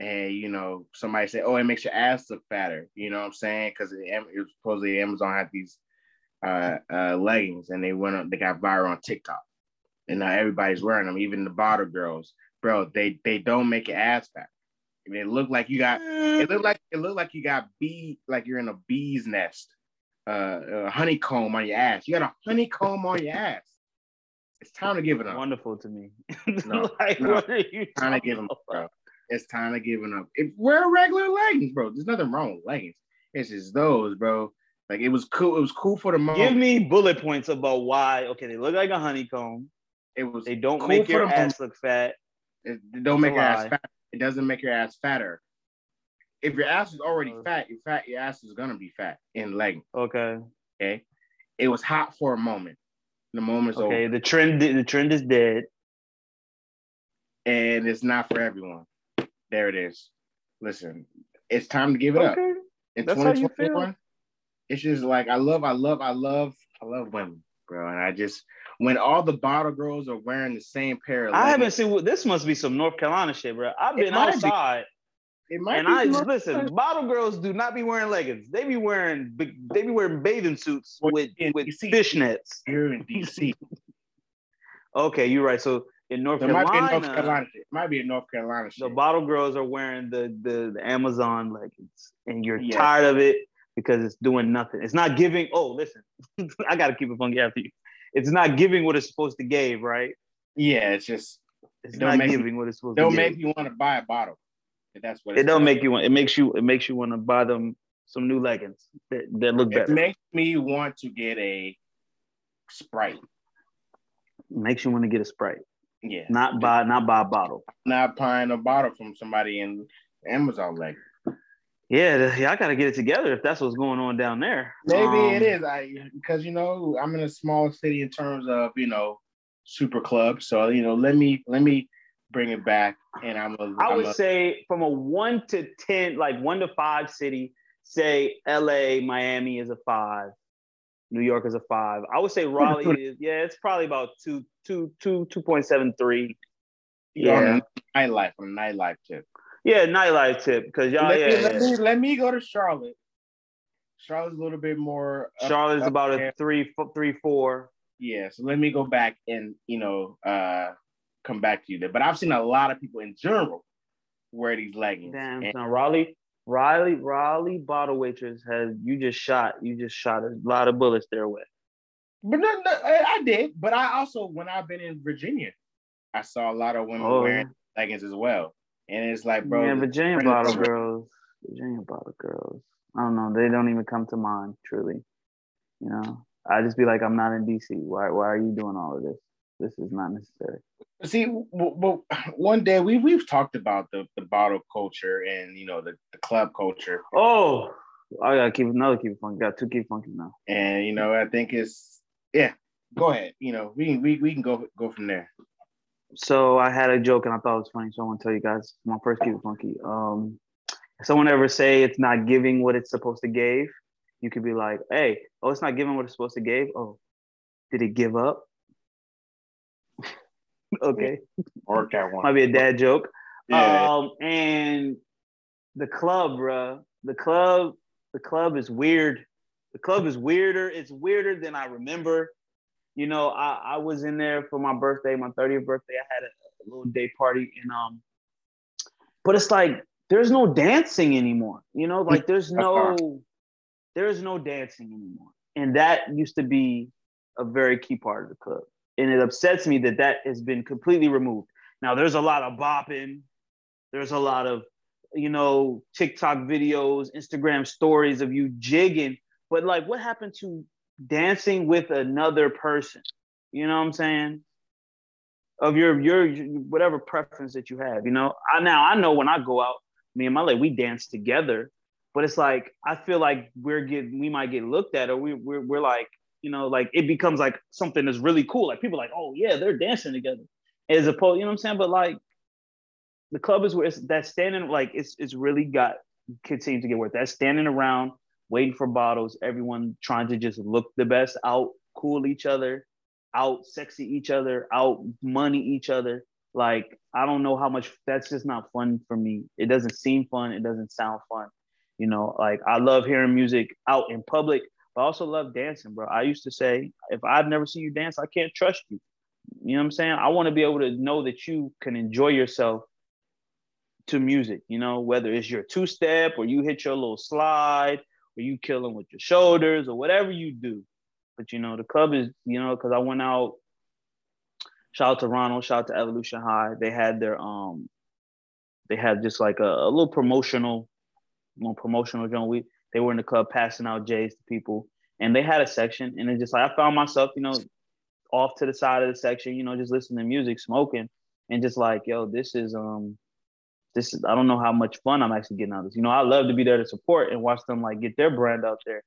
And you know, somebody said, "Oh, it makes your ass look fatter." You know what I'm saying? Because it, was supposedly Amazon had these uh, uh, leggings, and they went up, they got viral on TikTok, and now everybody's wearing them. Even the bottle girls, bro. They they don't make your ass fat. I mean, it looked like you got it looked like it looked like you got bee like you're in a bee's nest, uh, a honeycomb on your ass. You got a honeycomb on your ass. It's time to give it up. Wonderful to me. No, like, no. what are you Time to give them up, bro. It's time to give it up. If wear regular leggings, bro. There's nothing wrong with leggings. It's just those, bro. Like it was cool. It was cool for the moment. Give me bullet points about why. Okay, they look like a honeycomb. it was. They don't Cool make your ass look fat. It, don't make your ass fat. It doesn't make your ass fatter. If your ass is already Uh. fat, your fat, your ass is gonna be fat in leggings. Okay. Okay. It was hot for a moment. The moment's Okay. over, The trend. The trend is dead. and it's not for everyone. There it is. Listen, it's time to give it up. In That's how you 2021, it's just like I love, I love, I love, I love women, bro. And I just when all the bottle girls are wearing the same pair of I haven't seen. what This must be some North Carolina shit, bro. I've been outside. be. Outside. it might and be I some- listen, bottle girls do not be wearing leggings. They be wearing they be wearing bathing suits Well, with with DC. fishnets. here in DC. Okay, you're right. So in North There might be a Carolina, North Carolina. It might be a North Carolina shit. the bottle girls are wearing the, the the Amazon leggings, and you're Yeah. tired of it because it's doing nothing. It's not giving. Oh, listen, I gotta keep it funky after you. It's not giving what it's supposed to give, right? yeah, it's just It's Don't not make- giving what it's supposed to give. they'll to make give. you want to buy a bottle. That's what It don't make you want. It makes you. It makes you want to buy them some new leggings that, that look It better. It makes me want to get a Sprite. makes you want to get a sprite, Yeah, not buy not buy a bottle. not buying a bottle from somebody in Amazon leg. Yeah, yeah, I gotta get it together if that's what's going on down there. Maybe Um, it is. I because you know I'm in a small city in terms of you know super club. So you know let me let me bring it back, and I'm a. I I'm would a- say from a one to ten, like one to five city, say LA, Miami is a five, New York is a five. I would say Raleigh is yeah, it's probably about two, two, two, two point seven three. yeah. Yeah. on the nightlife on nightlife tip. Yeah, nightlife tip because y'all let, yeah, me, let me let me go to Charlotte. Charlotte's a little bit more. up- Charlotte's up about there. a three, fo- three, four. Yeah, so let me go back and you know uh come back to you there. But I've seen a lot of people in general wear these leggings. Damn, And- son, Raleigh, Riley, Raleigh bottle waitress has you just shot, you just shot a lot of bullets their way. but no, no, I did. But I also when I've been in Virginia, I saw a lot of women Oh, wearing leggings as well. And it's like, bro, yeah, Virginia bottle program. girls, Virginia bottle girls. I don't know. They don't even come to mind. Truly, you know. I just be like, I'm not in DC. Why? Why are you doing all of this? This is not necessary. See, well, one day we we've talked about the, the bottle culture and you know the, the club culture, Oh, I gotta keep another keep funky. Got two keep funky now. and you know I think it's yeah. Go ahead, you know we can we, we can go go from there. So I had a joke and I thought it was funny. So I want to tell you guys my first keep it funky. Um, if someone ever say it's not giving what it's supposed to give, you could be like, "Hey, oh, it's not giving what it's supposed to give. Oh, did it give up?" Okay, Work that one. might be a dad joke. Yeah. Um, and the club, bruh, the club, the club is weird. The club is weirder. It's weirder than I remember. you know, I, I was in there for my birthday, my 30th birthday. I had a, a little day party and um, but it's like there's no dancing anymore. You know, like there's no there's no dancing anymore. And that used to be a very key part of the club. And it upsets me that that has been completely removed. Now there's a lot of bopping, there's a lot of you know TikTok videos, Instagram stories of you jigging, but like what happened to dancing with another person? You know what I'm saying? Of your your whatever preference that you have, you know. I now I know when I go out, me and my lady, we dance together, but it's like I feel like we're getting we might get looked at or we we're, we're like you know like it becomes like something that's really cool. Like people like oh yeah they're dancing together as opposed you know what I'm saying. But like the club is where it's that standing like it's it's really got continued to get worse. That standing around waiting for bottles, everyone trying to just look the best, out cool each other, out sexy each other, out money each other. Like I don't know how much that's just not fun for me. It doesn't seem fun. It doesn't sound fun. You know, like I love hearing music out in public, I also love dancing, bro. I used to say, if I've never seen you dance, I can't trust you. You know what I'm saying? I want to be able to know that you can enjoy yourself to music, you know, whether it's your two step or you hit your little slide or you killing with your shoulders or whatever you do. But you know, the club is, you know, because I went out, shout out to Ronald, shout out to Evolution High. They had their um they had just like a, a little promotional little promotional joint. We they were in the club passing out J's to people, and they had a section, and it just like I found myself, you know, off to the side of the section, you know, just listening to music, smoking, and just like, yo, this is um, this is I don't know how much fun I'm actually getting out of this. You know, I love to be there to support and watch them like get their brand out there,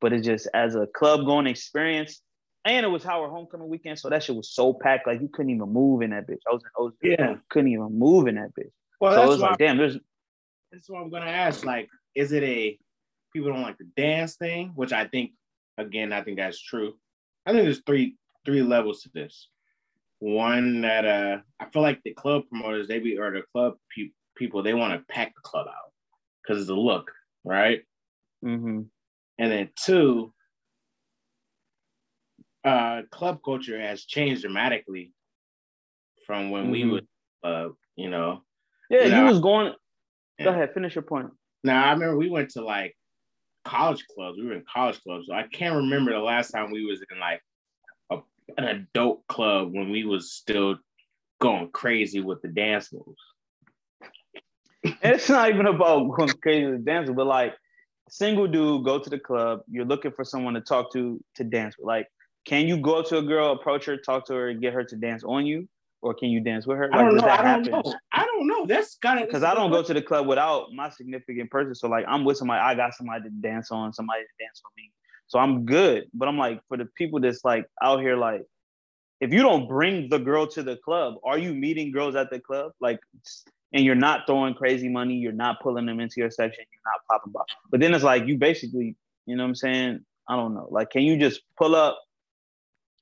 but it's just as a club going experience. And it was Howard homecoming weekend, so that shit was so packed, like you couldn't even move in that bitch. I was in O's, Yeah. couldn't even move in that bitch. Well, so it that's was why, like, damn, there's that's what I'm gonna ask. Like, is it a people don't like the dance thing? Which I think, again, I think that's true. I think there's three three levels to this. One that uh, I feel like the club promoters, they be or the club pe- people, they want to pack the club out because it's a look, right? mm-hmm. And then two, uh, club culture has changed dramatically from when we Mhm. would, uh, you know. yeah, Yeah. you was going. Go ahead, finish your point. Now I remember we went to like college clubs. We were in college clubs. So I can't remember the last time we was in like a, an adult club when we was still going crazy with the dance moves. It's not even about going crazy with the dancing, but like single dude go to the club, you're looking for someone to talk to to dance with. Like, can you go up to a girl, approach her, talk to her, and get her to dance on you, or can you dance with her? I don't know. that I don't happen? know. I don't know. That's kind of Because I don't go to the club without my significant person. So like I'm with somebody, I got somebody to dance on, somebody to dance on me. So I'm good. But I'm like, for the people that's like out here, like, if you don't bring the girl to the club, are you meeting girls at the club? Like, and you're not throwing crazy money, you're not pulling them into your section, you're not popping bottles. But then it's like you basically, you know what I'm saying? I don't know. Like, can you just pull up,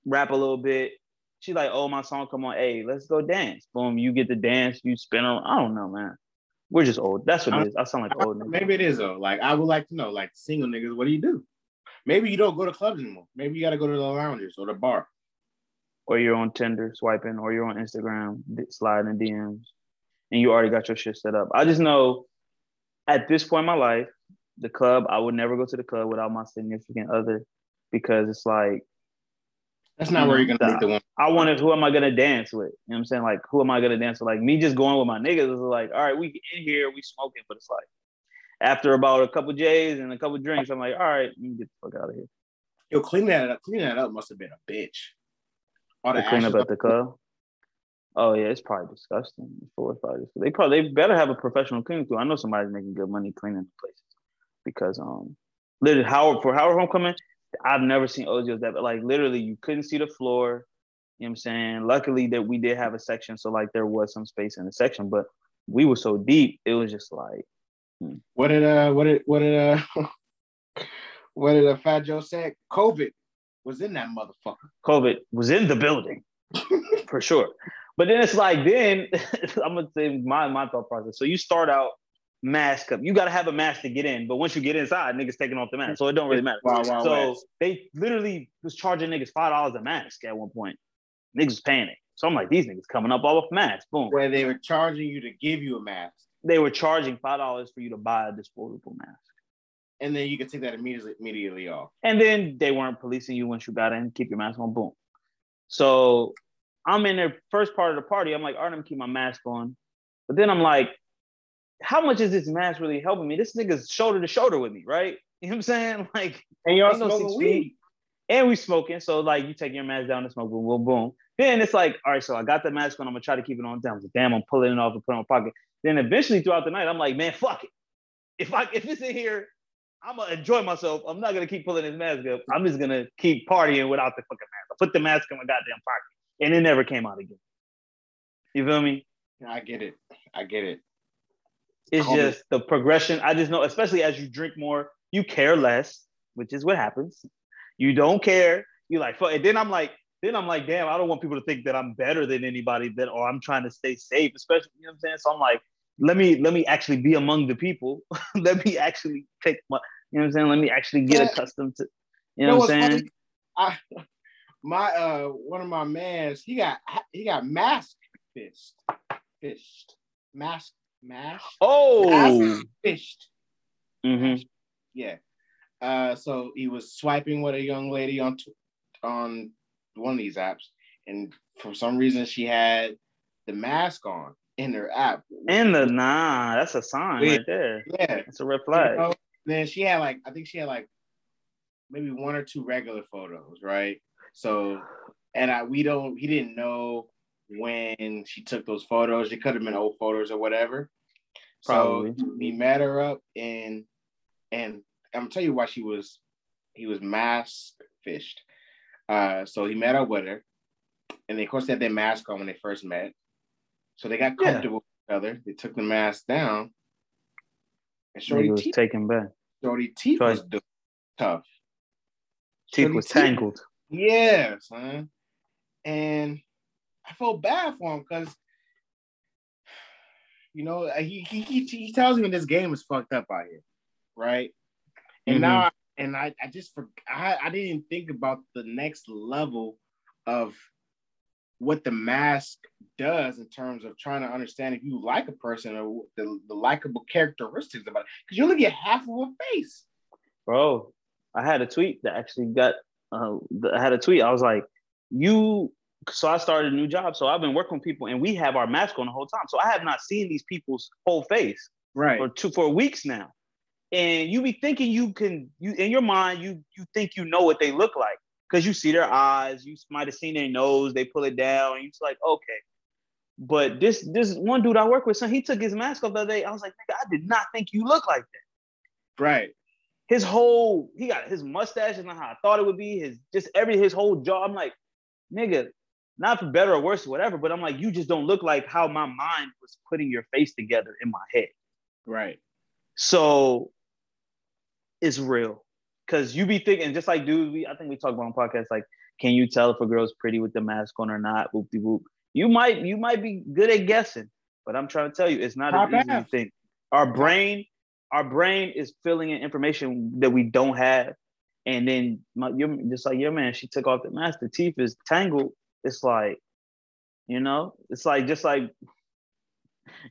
rap a little bit? She's like, oh, my song, come on, hey, let's go dance. Boom, you get to dance, you spin on. I don't know, man. We're just old. That's what it is. I sound like old. nigga. Maybe it is though. Like I would like to know, like single niggas, what do you do? Maybe you don't go to clubs anymore. Maybe you got to go to the lounges or the bar. or you're on Tinder swiping, or you're on Instagram sliding DMs, and you already got your shit set up. I just know at this point in my life, the club, I would never go to the club without my significant other because it's like, That's not where you're gonna Nah. meet the one. I wanted who am I gonna dance with? You know what I'm saying? Like, who am I gonna dance with? Like, me just going with my niggas is like, all right, we in here, we smoking, but it's like, after about a couple J's and a couple drinks, I'm like, all right, let me get the fuck out of here. Yo, clean that up. Clean that up must have been a bitch. All the to clean up at the club. Oh yeah, it's probably disgusting. Four or five. They probably they better have a professional cleaning crew. I know somebody's making good money cleaning the places because um, literally Howard for Howard Homecoming, I've never seen OGOs that but like literally you couldn't see the floor. You know what I'm saying? Luckily that we did have a section, so like there was some space in the section, but we were so deep, it was just like What did uh what did what did uh what did uh, Fat Joe say? COVID was in that motherfucker. COVID was in the building for sure. But then it's like then I'm gonna say my my thought process. So you start out mask up. You got to have a mask to get in, but once you get inside, niggas taking off the mask, so it don't really matter. Wild, wild so west. they literally was charging niggas five dollars a mask at one point. Niggas was paying it. So I'm like, these niggas coming up all off masks. Boom. where they were charging you to give you a mask, They were charging five dollars for you to buy a disposable mask. and then you could take that immediately immediately off. And then they weren't policing you once you got in. Keep your mask on. Boom. So I'm in the first part of the party. I'm like, all right, I'm gonna keep my mask on. But then I'm like, how much is this mask really helping me? This nigga's shoulder to shoulder with me, right? You know what I'm saying? Like, And you're Ain't no smoking weed. and we smoking. So like, you take your mask down and smoke. Boom, boom, boom. Then it's like, all right, so I got the mask on. I'm gonna try to keep it on down. So damn, I'm pulling it off and put it in my pocket. Then eventually throughout the night, I'm like, man, fuck it. If I if it's in here, I'm gonna enjoy myself. I'm not gonna keep pulling this mask up. I'm just gonna keep partying without the fucking mask. I put the mask in my goddamn pocket, and it never came out again. You feel me? I get it. I get it. It's Call me- just the progression. I just know, especially as you drink more, you care less, which is what happens. You don't care. You like, fuck. And then I'm like, then I'm like, damn, I don't want people to think that I'm better than anybody that, or I'm trying to stay safe, especially, you know what I'm saying? So I'm like, let me, let me actually be among the people. let me actually take my, you know what I'm saying? Let me actually get Yeah. accustomed to, you know, what I'm saying? funny? I my uh one of my mans, he got he got mask fished. Fished. Mask mask Oh, fished. Mm-hmm. Yeah. Uh so he was swiping with a young lady on t- on one of these apps and for some reason she had the mask on in her app. In the, nah, that's a sign Yeah. right there. yeah. That's a red You flag. know, then she had like I think she had like maybe one or two regular photos, right? So and I we don't he didn't know when she took those photos. It could have been old photos or whatever. Probably. So we met her up and and I'm gonna tell you why she was he was mask fished. Uh so he met up with her and they, of course they had their mask on when they first met. So they got Yeah. comfortable with each other. They took the mask down. And Nigga Shorty was teeth taken back. Shorty teeth was tough. Teeth Shorty was tangled. Yeah, son. And I felt bad for him because, you know, he, he he he tells me this game is fucked up out here, right? And Mhm. now, and I I just for I I didn't think about the next level of what the mask does in terms of trying to understand if you like a person or the, the likable characteristics about it because you only get half of a face. bro. I had a tweet that actually got. Uh, I had a tweet. I was like, "You." So I started a new job. So I've been working with people, and we have our mask on the whole time. So I have not seen these people's whole face Right. for two for weeks now. And you be thinking you can you in your mind you you think you know what they look like because you see their eyes. You might have seen their nose. They pull it down, and you're like, okay. But this this one dude I work with, son, he took his mask off the other day. I was like, I did not think you look like that Right. his whole he got his mustache is not how I thought it would be. His just every his whole jaw. I'm like, nigga, not for better or worse or whatever, but I'm like, you just don't look like how my mind was putting your face together in my head. Right. So it's real. Cause you be thinking, just like dude, we I think we talked about on podcast, like, can you tell if a girl's pretty with the mask on or not? Whoop de whoop. You might you might be good at guessing, but I'm trying to tell you, it's not as easy think. Our brain, our brain is filling in information that we don't have. And then my, your, just like your man, she took off the mask, the teeth is tangled. It's like, you know, it's like just like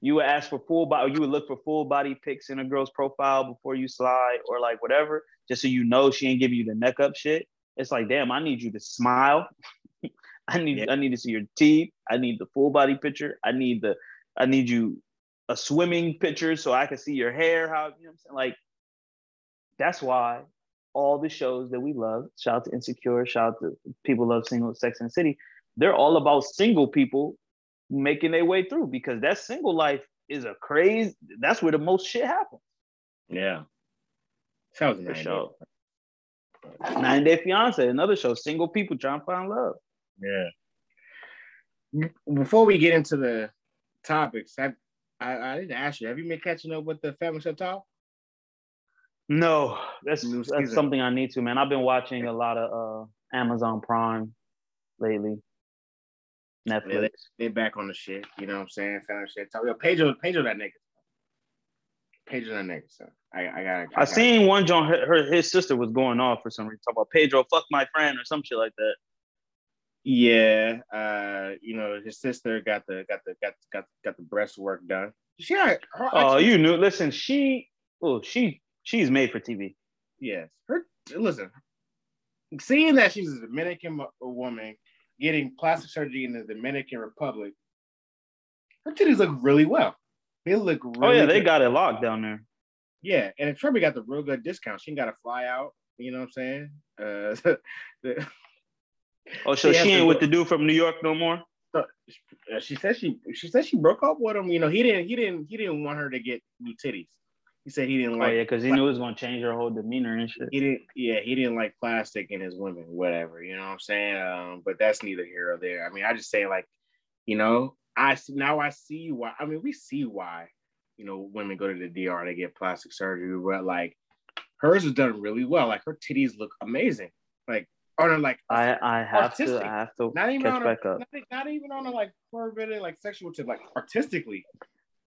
you would ask for full body, you would look for full body pics in a girl's profile before you slide or like whatever, just so you know she ain't giving you the neck up shit. It's like, damn, I need you to smile. I need Yeah. I need to see your teeth. I need the full body picture. I need the I need you a swimming picture so I can see your hair. How you know I'm saying? Like that's why all the shows that we love, shout out to Insecure, shout out to People Love Single, Sex and the City, they're all about single people making their way through because that single life is a crazy. That's where the most shit happens. Yeah. Sounds For sure. 90 Day Fiance, another show, single people trying to find love. Yeah. Before we get into the topics, I I, I didn't ask you. Have you been catching up with the Family Chantel? No, that's that's something I need to, man. I've been watching a lot of uh, Amazon Prime lately, Netflix. Yeah, they, they back on the shit. You know what I'm saying? Family Chantel. Yo, Pedro, Pedro, that nigga. Pedro and nigga. So I, I got. I, seen one John. Her, her, his sister was going off for some reason. Talk about Pedro, fuck my friend, or some shit like that. Yeah, uh, you know, his sister got the got the got got got the breast work done. She had, her, oh, you knew. Listen, she, oh, she, she's made for TV. Yes, her. Listen, seeing that she's a Dominican woman getting plastic surgery in the Dominican Republic, her titties look really well. They look really. Oh yeah, they good. got it locked down there. Yeah, and Trevor got the real good discount. She ain't got to fly out. You know what I'm saying? Uh, the, oh, so she, she ain't with the dude from New York no more. Uh, she said she she said she broke up with him. You know, he didn't he didn't he didn't want her to get new titties. He said he didn't like. oh, like. yeah, because he knew it was gonna change her whole demeanor and shit. He didn't. Yeah, he didn't like plastic in his women, whatever. You know what I'm saying? Um, but that's neither here or there. I mean, I just say like, you know, I now I see why. I mean, we see why. You know, women go to the DR to get plastic surgery, but like hers is done really well. Like her titties look amazing. Like or like I I have artistic. to I have to not even on back a, up. Not, not, even on a like perverted like sexual tip, like artistically.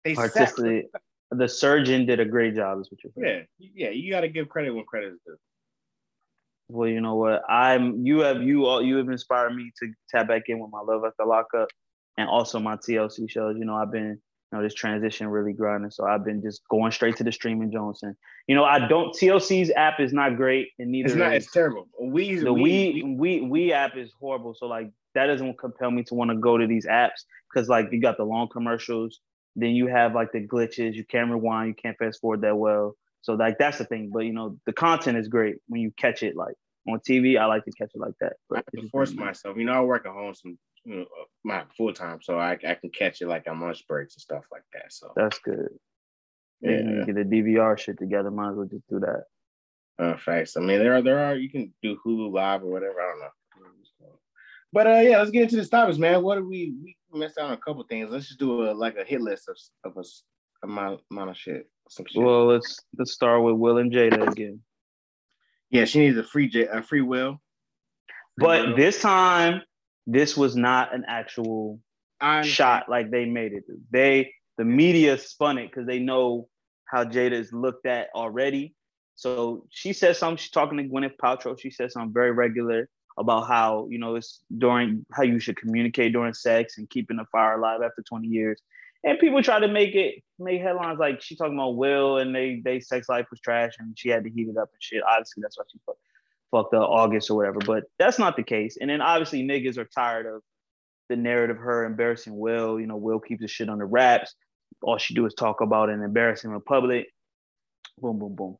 They artistically the surgeon did a great job, is what you're saying. Yeah, yeah, you got to give credit when credit is due. Well, you know what? I'm you have you all you have inspired me to tap back in with my love after lockup and also my TLC shows. You know, I've been you know this transition really grinding, so I've been just going straight to the streaming Johnson. You know, I don't TLC's app is not great, and neither it's not. Is, it's terrible. We the we, we we we app is horrible. So like that doesn't compel me to want to go to these apps because like you got the long commercials then you have like the glitches. You can't rewind. You can't fast forward that well. So like that's the thing. But you know the content is great when you catch it like on TV. I like to catch it like that. But I force myself. You know, I work at home some you know, my full time, so I, I can catch it like on lunch breaks and stuff like that. So that's good. Yeah, get the DVR shit together. Might as well just do that. Uh, facts. I mean, there are there are you can do Hulu Live or whatever. I don't know. But uh, yeah, let's get into the topics, man. What do we we missed out on a couple things? Let's just do a like a hit list of of a amount amount of shit. Some shit. Well, let's let's start with Will and Jada again. Yeah, she needs a free J, a free will. Free but will. this time, this was not an actual shot like they made it. They the media spun it because they know how Jada is looked at already. So she said something. She's talking to Gwyneth Paltrow. She said something very regular about how you know it's during how you should communicate during sex and keeping the fire alive after 20 years. And people try to make it make headlines like she talking about Will and they they sex life was trash and she had to heat it up and shit. Obviously, that's why she fucked, fucked up August or whatever. But that's not the case. And then obviously niggas are tired of the narrative her embarrassing Will. You know, Will keeps the shit under wraps. All she do is talk about and embarrassing in public. Boom, boom, boom.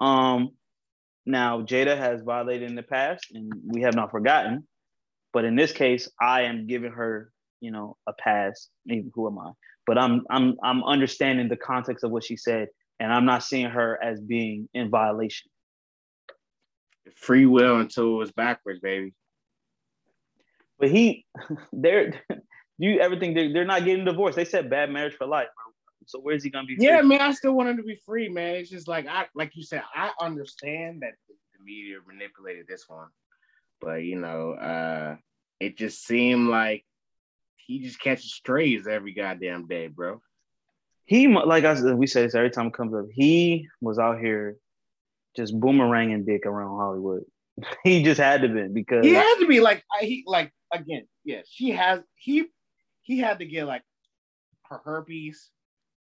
Um, now, Jada has violated in the past, and we have not forgotten. But in this case, I am giving her, you know, a pass. Maybe who am I? But I'm I'm I'm understanding the context of what she said, and I'm not seeing her as being in violation. Free will until it was backwards, baby. But he, they're, you ever think they're, they're not getting divorced? They said bad marriage for life, bro. So where's he gonna be? Free? Yeah, man, I still want him to be free, man. It's just like I, like you said, I understand that the media manipulated this one, but you know, uh, it just seemed like he just catches strays every goddamn day, bro. He, like I said, we say this every time it comes up. He was out here just boomeranging dick around Hollywood. he just had to be because he had to be like he like again, yeah. She has he he had to get like her herpes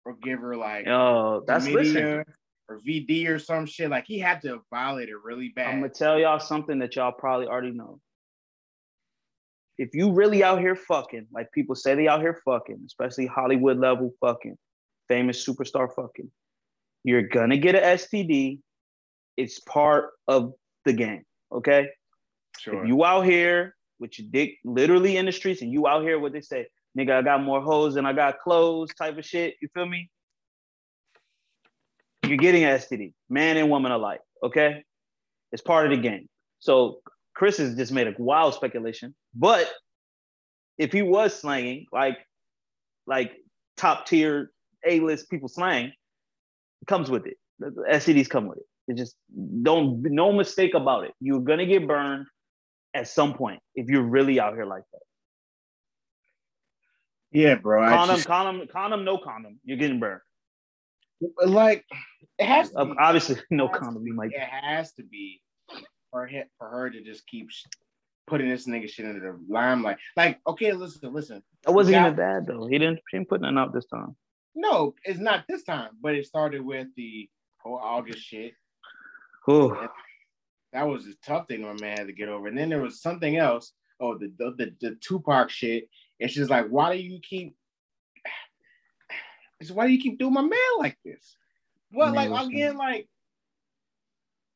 or give her like oh that's listen or VD or some shit. Like he had to violate it really bad. I'm gonna tell y'all something that y'all probably already know. If you really out here fucking, like people say they out here fucking, especially Hollywood level fucking, famous superstar fucking, you're gonna get an STD. It's part of the game. Okay. Sure. If you out here with your dick literally in the streets and you out here what they say, nigga, I got more hoes than I got clothes type of shit. You feel me? You're getting STD, man and woman alike. Okay, it's part of the game. So Chris has just made a wild speculation, but if he was slanging like like top tier A list people slang, comes with it. STDs come with it. It just don't no mistake about it. You're gonna get burned at some point if you're really out here like that. Yeah, bro. Condom, just... condom, condom, no condom. You're getting burned. Like it has to be, Obviously, no It condom. be- might. It has to be for her, for her to just keep putting this nigga shit into the limelight. Like, okay, listen, listen. That wasn't Yeah. even bad though. He didn't. He didn't put nothing out this time. No, it's not this time, but it started with the whole August shit. Ooh. That was a tough thing my man had to get over. And then there was something else. Oh, the the, the, the Tupac shit. And she's like, why do you keep it's why do you keep doing my man like this? Well, like again, like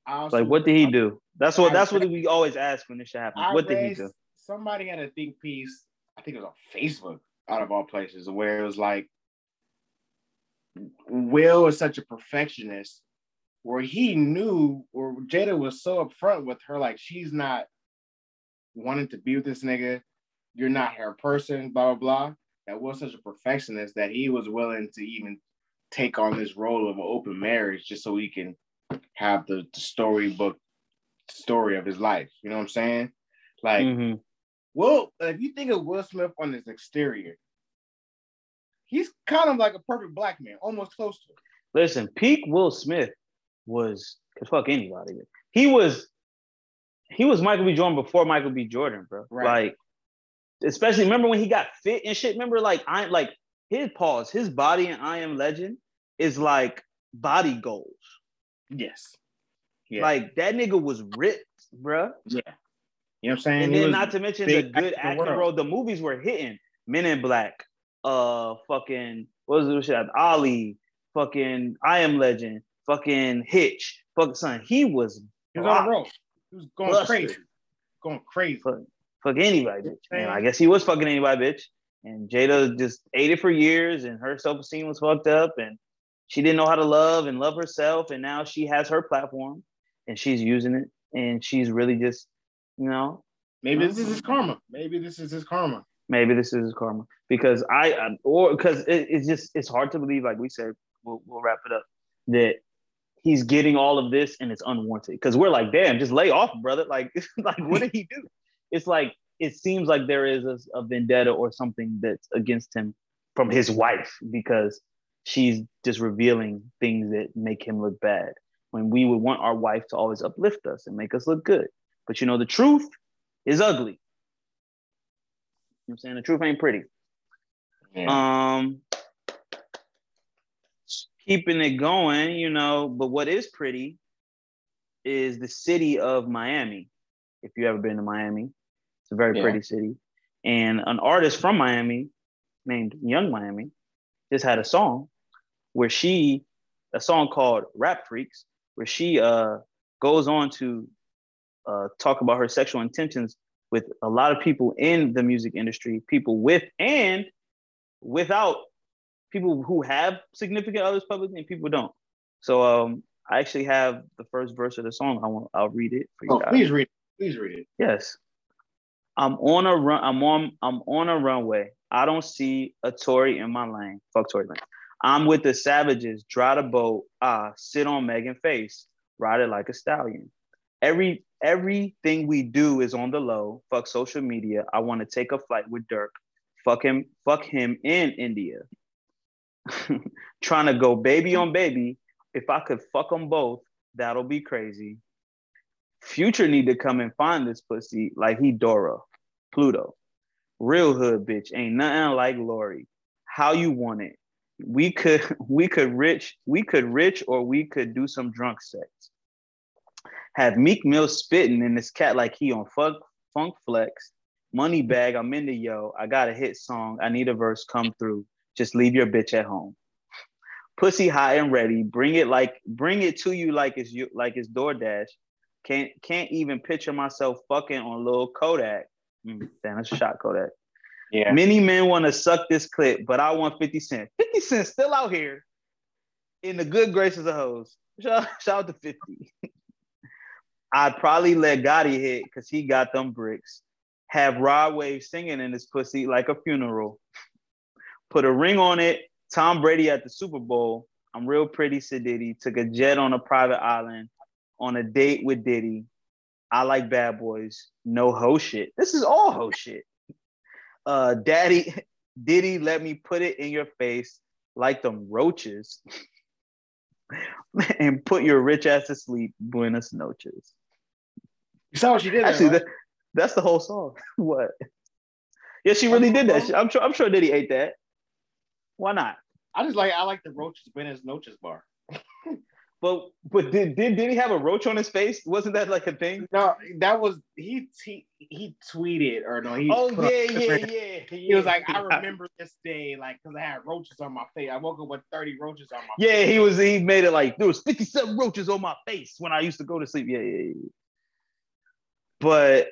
I also- Like, what did he do? That's what. I That's what we always ask when this shit happens. I What did he do? somebody had a think piece, I think it was on Facebook, out of all places, where it was like Will is such a perfectionist where he knew or Jada was so upfront with her, like she's not wanting to be with this nigga, you're not her person, blah blah blah. That was such a perfectionist that he was willing to even take on this role of an open marriage just so he can have the, the storybook story of his life. You know what I'm saying? Like, Mhm. Will, if you think of Will Smith on his exterior, he's kind of like a perfect black man, almost close to. it. Listen, peak Will Smith was could fuck anybody. He was he was Michael B. Jordan before Michael B. Jordan, bro. Right. Like, especially remember when he got fit and shit. Remember, like I like his pause, his body and I Am Legend is like body goals. Yes. Yeah. Like that nigga was ripped, bro. yeah. You know what I'm saying? And He then not to mention the good actor acting world. role. The movies were hitting. Men in Black, uh, fucking what was the shit? Ali, fucking I Am Legend, fucking Hitch, fucking son. He was he was on a roll. He was going Busted. crazy. Going crazy. Fuck, anybody, bitch. And I guess he was fucking anybody, bitch. And Jada just ate it for years, and her self esteem was fucked up, and she didn't know how to love and love herself. And now she has her platform, and she's using it, and she's really just, you know, Maybe this is his karma. Maybe this is his karma. maybe this is his karma because I I- or because it, it's just it's hard to believe. Like we said, we'll, we'll wrap it up that he's getting all of this and it's unwarranted because we're like, damn, just lay off, brother. Like, like what did he do? It's like it seems like there is a, a vendetta or something that's against him from his wife because she's just revealing things that make him look bad when we would want our wife to always uplift us and make us look good. But you know, the truth is ugly. You know what I'm saying? The truth ain't pretty. Yeah. Um, keeping it going, you know, but what is pretty is the city of Miami. If you ever been to Miami, a very Yeah. pretty city. And an artist from Miami named Young Miami just had a song where she, a song called Rap Freaks, where she uh, goes on to uh, talk about her sexual intentions with a lot of people in the music industry, people with and without people who have significant others publicly and people don't. So um, I actually have the first verse of the song. I want I'll read it for you oh, guys. please read it. Please read it. Yes. I'm on a run. I'm on. I'm on a runway. I don't see a Tory in my lane. Fuck Tory lane. I'm with the savages. Dry the boat. Ah, sit on Megan face. Ride it like a stallion. Every everything we do is on the low. Fuck social media. I want to take a flight with Durk. Fuck him. Fuck him in India. Trying to go baby on baby. If I could fuck them both, that'll be crazy. Future need to come and find this pussy like he Dora, Pluto. Real hood bitch, ain't nothing like Lori. How you want it? We could we could rich we could rich or we could do some drunk sex. Have Meek Mill spitting in this cat like he on funk funk flex. Money bag, I'm into yo. I got a hit song. I need a verse come through. Just leave your bitch at home. Pussy high and ready. Bring it like bring it to you like it's you like it's DoorDash. Can't can't even picture myself fucking on little Kodak. Mm, damn, that's a shot Kodak. Yeah. Many men want to suck this clip, but I want 50 Cent. 50 Cent still out here in the good graces of hoes. Shout, shout out to 50. I'd probably let Gotti hit because he got them bricks. Have Rod Wave singing in his pussy like a funeral. Put a ring on it. Tom Brady at the Super Bowl. I'm real pretty, Sadiddy. Took a jet on a private island on a date with Diddy. I like bad boys. No ho shit. This is all ho shit. Uh, Daddy, Diddy, let me put it in your face like them roaches. and put your rich ass to sleep. Buenas noches. You saw what she did. Actually, there, that, that's the whole song. what? Yeah, she really did that. I'm sure. I'm sure Diddy ate that. Why not? I just like I like the roaches Buenas noches bar. But but did, did did he have a roach on his face? Wasn't that like a thing? No, that was he he, he tweeted or no he Oh yeah, yeah, yeah. He was like, I remember this day, like, because I had roaches on my face. I woke up with 30 roaches on my face. Yeah, he was. He made it like there was 57 roaches on my face when I used to go to sleep. Yeah, yeah, yeah. But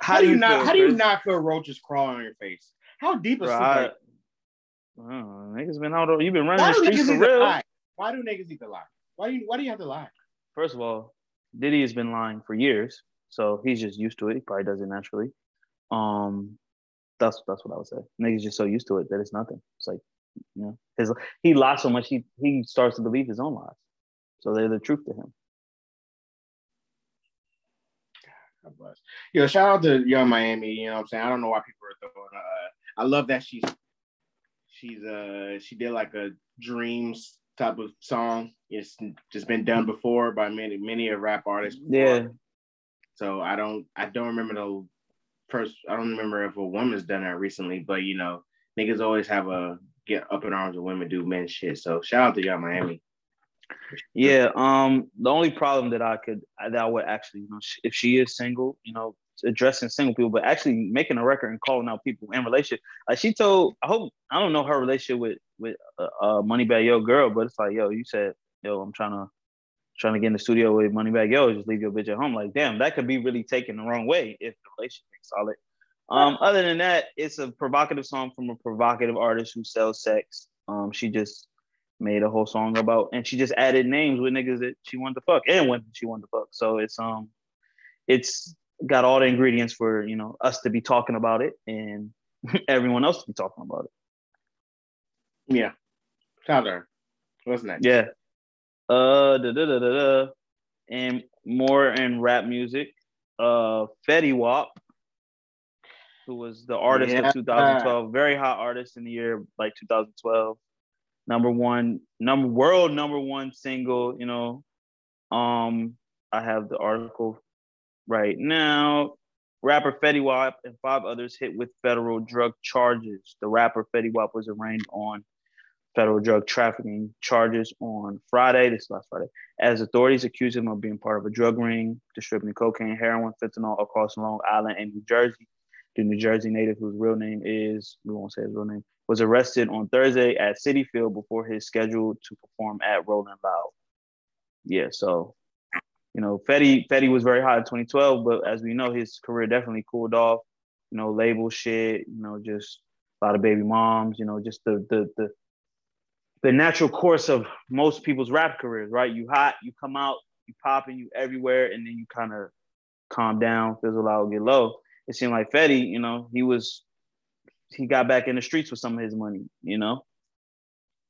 How, do you not feel, how do you not feel roaches crawling on your face? How deep is Bro, sleep? I, are you? I niggas been out. You've been running Why the streets for real. lie? Why do niggas eat the lie? Why do you why do you have to lie? First of all, Diddy has been lying for years, so he's just used to it. He probably does it naturally. Um, that's that's what I would say. Niggas just so used to it that it's nothing. It's like, you know, his he lies so much he he starts to believe his own lies. So they're the truth to him. God bless. Yo, shout out to Yung Miami. You know what I'm saying? I don't know why people are throwing. Uh, I love that she's she's uh she did like a dreams type of song. It's just been done before by many many a rap artists. before. Yeah, So I don't I don't remember the first I don't remember if a woman's done that recently, but you know, niggas always have a get up in arms of women do men shit. So shout out to Yung Miami. Yeah. Um. The only problem that I could that I would actually, you know, if she is single, you know, addressing single people, but actually making a record and calling out people in relationship. Like she told, I hope I don't know her relationship with with uh, uh Moneybagg Yo girl, but it's like, yo, you said, yo, I'm trying to trying to get in the studio with Moneybagg Yo, just leave your bitch at home. Like, damn, that could be really taken the wrong way if the relationship is solid. Um, other than that, it's a provocative song from a provocative artist who sells sex. Um, she just made a whole song about, and she just added names with niggas that she wanted to fuck and when she wanted to fuck. So it's um, it's got all the ingredients for you know us to be talking about it and everyone else to be talking about it. Yeah. Shout out. What's next? Yeah. Uh, da, da, da, da, da. and more in rap music. Uh, Fetty Wap, who was the artist Yeah. of 2012, very hot artist in the year like 2012. Number one, number world number one single. You know, um, I have the article right now. Rapper Fetty Wap and five others hit with federal drug charges. The rapper Fetty Wap was arraigned on federal drug trafficking charges on Friday, this last Friday, as authorities accused him of being part of a drug ring, distributing cocaine, heroin, fentanyl across Long Island and New Jersey. The New Jersey native, whose real name is, we won't say his real name, was arrested on Thursday at Citi Field before his schedule to perform at Rolling Loud. Yeah, so, you know, Fetty, Fetty was very hot in 2012, but as we know, his career definitely cooled off. You know, label shit, you know, just a lot of baby moms, you know, just the the the the natural course of most people's rap careers, right? You hot, you come out, you popping, you everywhere, and then you kind of calm down, fizzle out, get low. It seemed like Fetty, you know, he was he got back in the streets with some of his money, you know,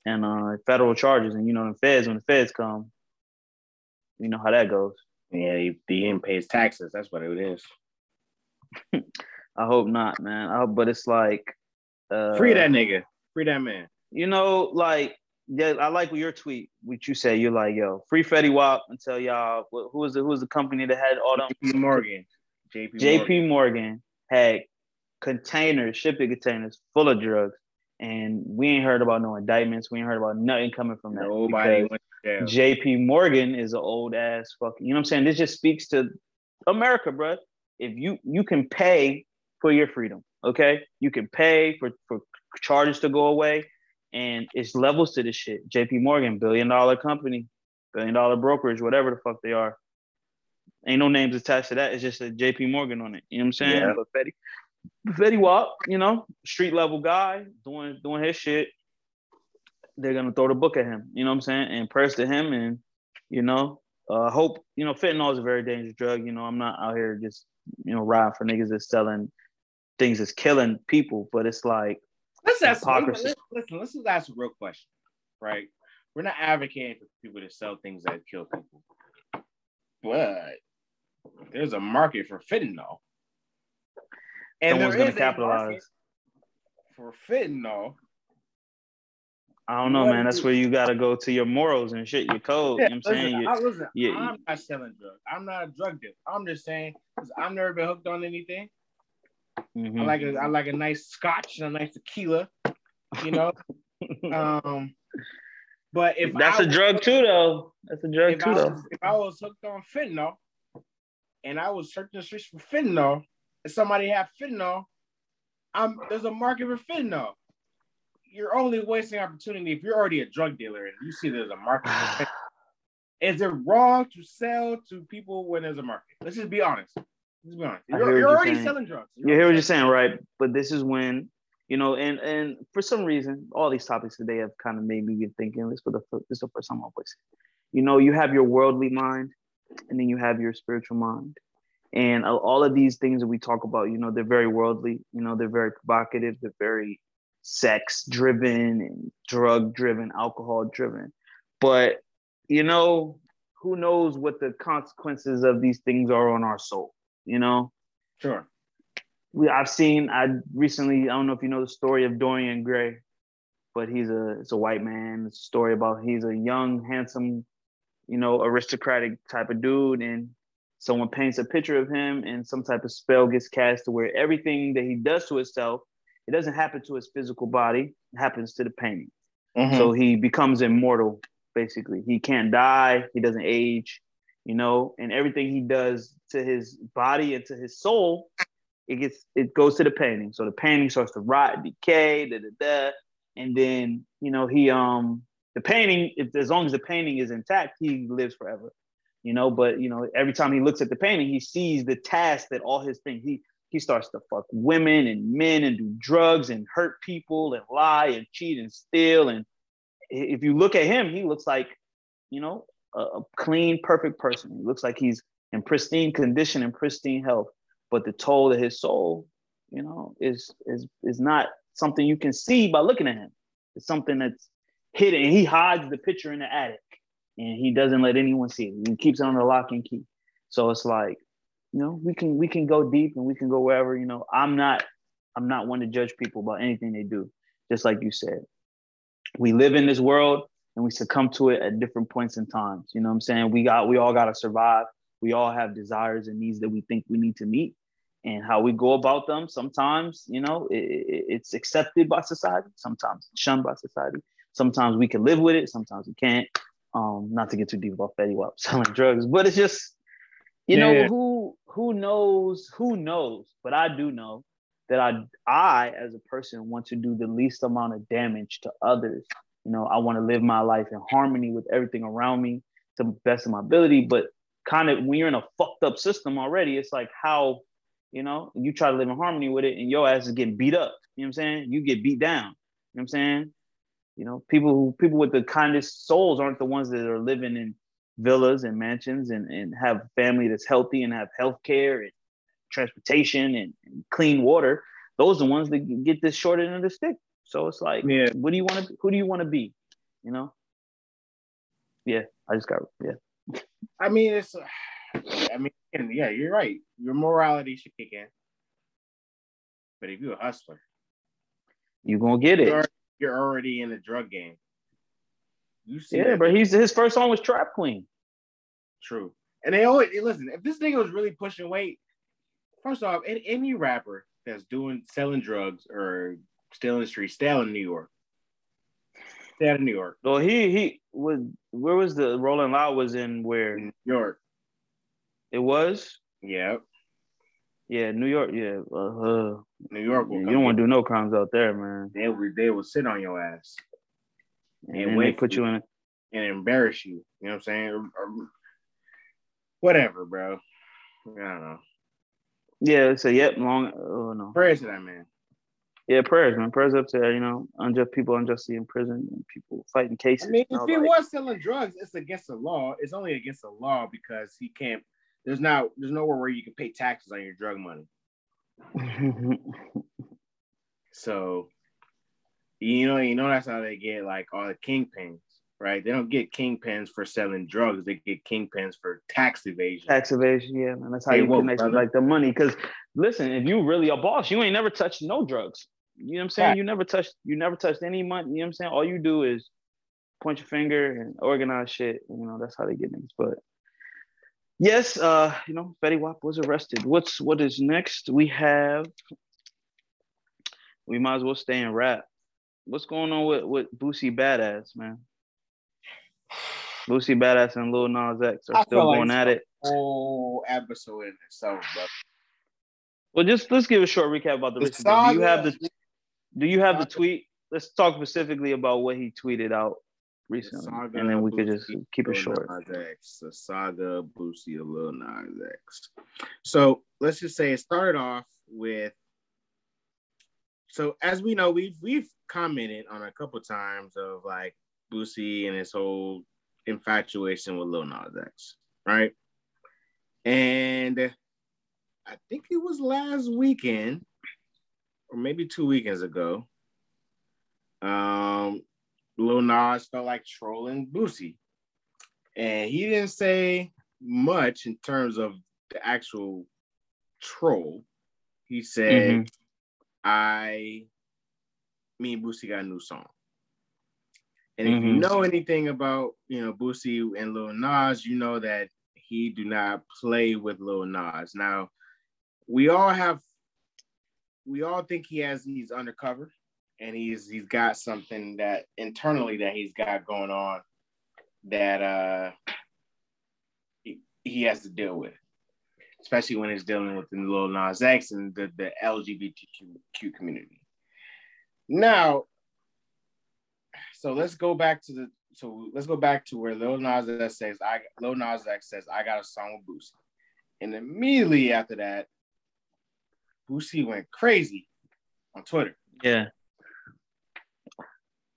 and uh federal charges, and you know, the feds when the feds come, you know how that goes. Yeah, he, he didn't pay his taxes. That's what it is. I hope not, man. I hope, but it's like uh, Free that nigga. Free that man. You know, like yeah, I like your tweet, what you say. You're like, yo, free Fetty Wap and tell y'all wh- who was the who was the company that had all them JP Morgan. JP, JP Morgan had containers, shipping containers full of drugs, and we ain't heard about no indictments. We ain't heard about nothing coming from that. Nobody went. JP Morgan is an old ass fucking. You know what I'm saying? This just speaks to America, bro. If you you can pay for your freedom, okay? You can pay for for charges to go away, and it's levels to this shit. JP Morgan, billion dollar company, billion dollar brokerage, whatever the fuck they are. Ain't no names attached to that. It's just a JP Morgan on it. You know what I'm saying? Yeah. But Fetty, Fetty Wap, you know, street level guy doing doing his shit. They're gonna throw the book at him. You know what I'm saying? And press to him, and you know, uh, hope you know, fentanyl is a very dangerous drug. You know, I'm not out here just you know riding for niggas that's selling things that's killing people, but it's like Let's ask. Listen, listen, let's just ask a real question, right? We're not advocating for people to sell things that kill people, but there's a market for fentanyl, and someone's there is capitalize. for fentanyl I don't know, What man. That's where you gotta go to your morals and shit, your code. Yeah, you know what I'm saying? listen, You- I, listen yeah, I'm not selling drugs. I'm not a drug dealer. I'm just saying because I've never been hooked on anything. Mhm. I like a I like a nice scotch and a nice tequila, you know. um, but if That's I a drug too, though. That's a drug if too, I, though. was, if I was hooked on fentanyl and I was searching the streets for fentanyl, and somebody had fentanyl, I'm there's a market for fentanyl. You're only wasting opportunity if you're already a drug dealer and you see there's a market. For fentanyl. Is it wrong to sell to people when there's a market? Let's just be honest. Let's be honest. I You're, you're you're already saying. selling drugs. You hear what you're saying, right? But this is when you know, and and for some reason, all these topics today have kind of made me get thinking. This for the this is the first time voiced it. You know, you have your worldly mind, and then you have your spiritual mind, and all of these things that we talk about, you know, they're very worldly. You know, they're very provocative. They're very sex driven and drug driven, alcohol driven. But you know, who knows what the consequences of these things are on our soul? You know, Sure. we I've seen I recently I don't know if you know the story of Dorian Gray, but he's a it's a white man. It's a story about he's a young, handsome, you know, aristocratic type of dude, and someone paints a picture of him, and some type of spell gets cast to where everything that he does to himself, it doesn't happen to his physical body, it happens to the painting. Mhm. So he becomes immortal, basically. He can't die, he doesn't age, you know, and everything he does to his body and to his soul, it gets it goes to the painting. So the painting starts to rot, decay, da da da. And then, you know, he um the painting, if as long as the painting is intact, he lives forever. You know, but you know, every time he looks at the painting, he sees the task that all his things, he he starts to fuck women and men and do drugs and hurt people and lie and cheat and steal. And if you look at him, he looks like, you know, a, a clean, perfect person. He looks like he's in pristine condition and pristine health. But the toll of his soul, you know, is is is not something you can see by looking at him. It's something that's hidden. He hides the picture in the attic and he doesn't let anyone see it. He keeps it on the lock and key. So it's like, you know, we can we can go deep and we can go wherever. You know, I'm not I'm not one to judge people about anything they do. Just like you said, we live in this world and we succumb to it at different points in times. You know what I'm saying? We got we all got to survive. We all have desires and needs that we think we need to meet. And how we go about them, sometimes, you know, it, it- it's accepted by society, sometimes shunned by society. Sometimes we can live with it, sometimes we can't. Um, not to get too deep about Fetty Wap selling drugs, but it's just, you know, Yeah. who who knows, who knows, but I do know that I I as a person want to do the least amount of damage to others. You know, I want to live my life in harmony with everything around me to the best of my ability. But kind of when you're in a fucked up system already, it's like how, you know, you try to live in harmony with it and your ass is getting beat up. You know what I'm saying? You get beat down. You know what I'm saying? You know, people who people with the kindest souls aren't the ones that are living in villas and mansions and, and have family that's healthy and have health care and transportation and, and clean water. Those are the ones that get this short end of the stick. So it's like, Yeah. what do you want to? Who do you want to be? You know? Yeah, I just got yeah. I mean, it's. I mean, yeah, you're right. Your morality should kick in. But if you're a hustler, You gonna get you're, it? you're already in the drug game. You see, Yeah, but he's his first song was Trap Queen. true. And they always listen. If this nigga was really pushing weight, first off, any, any rapper that's doing selling drugs or still in the street, stay out in New York. Stay out of New York. Well, he he was where was the Rolling Loud was in where New York. it was? Yeah, Yeah, New York. Yeah, uh, uh, New York. You don't want to do no crimes out there, man. They will. They will sit on your ass And, And wait they put you you. in. and embarrass you. You know what I'm saying? Or, or whatever, bro. I don't know. Yeah, so yep, long. Oh no. Prayers to that man. Yeah, prayers, man. Prayers up to you know unjust people unjustly in prison and people fighting cases. I mean, if he that. was selling drugs, it's against the law. It's only against the law because he can't. There's not. There's nowhere where you can pay taxes on your drug money. So, you know, you know that's how they get like all the kingpins, right? They don't get kingpins for selling drugs. They get kingpins for tax evasion. Tax evasion, yeah, man. That's how you connect like the money. Because listen, if you really a boss, you ain't never touched no drugs. You know what I'm saying? Fact. You never touched you never touched any money. You know what I'm saying? All you do is point your finger and organize shit. You know, that's how they get things. But yes, uh, you know, Fetty Wap was arrested. What's what is next? We have we might as well stay in rap. What's going on with, with Boosie Badazz, man? Boosie Badazz and Lil Nas X are I still feel like going at it. Whole episode in itself, bro. Well, just let's give a short recap about the, The recent. You have the Do you have the tweet? Let's talk specifically about what he tweeted out recently, saga and then we could just keep it short. X, the saga of Boosie of Lil Nas X. So let's just say it started off with. So as we know, we've we've commented on a couple times of like Boosie and his whole infatuation with Lil Nas X, right? And I think it was last weekend, or maybe two weekends ago. Um, Lil Nas felt like trolling Boosie. And he didn't say much in terms of the actual troll. He said, Mhm. I, me and Boosie got a new song. And if you Mhm. know anything about, you know, Boosie and Lil Nas, you know that he do not play with Lil Nas. Now, we all have, we all think he has, he's undercover and he's he's got something that internally that he's got going on that uh he, he has to deal with, especially when he's dealing with the Lil Nas X and the, the LGBTQ community. Now, so let's go back to the so let's go back to where Lil Nas X says I Lil Nas X says I got a song with Boosie, and immediately after that, Boosie went crazy on Twitter. Yeah.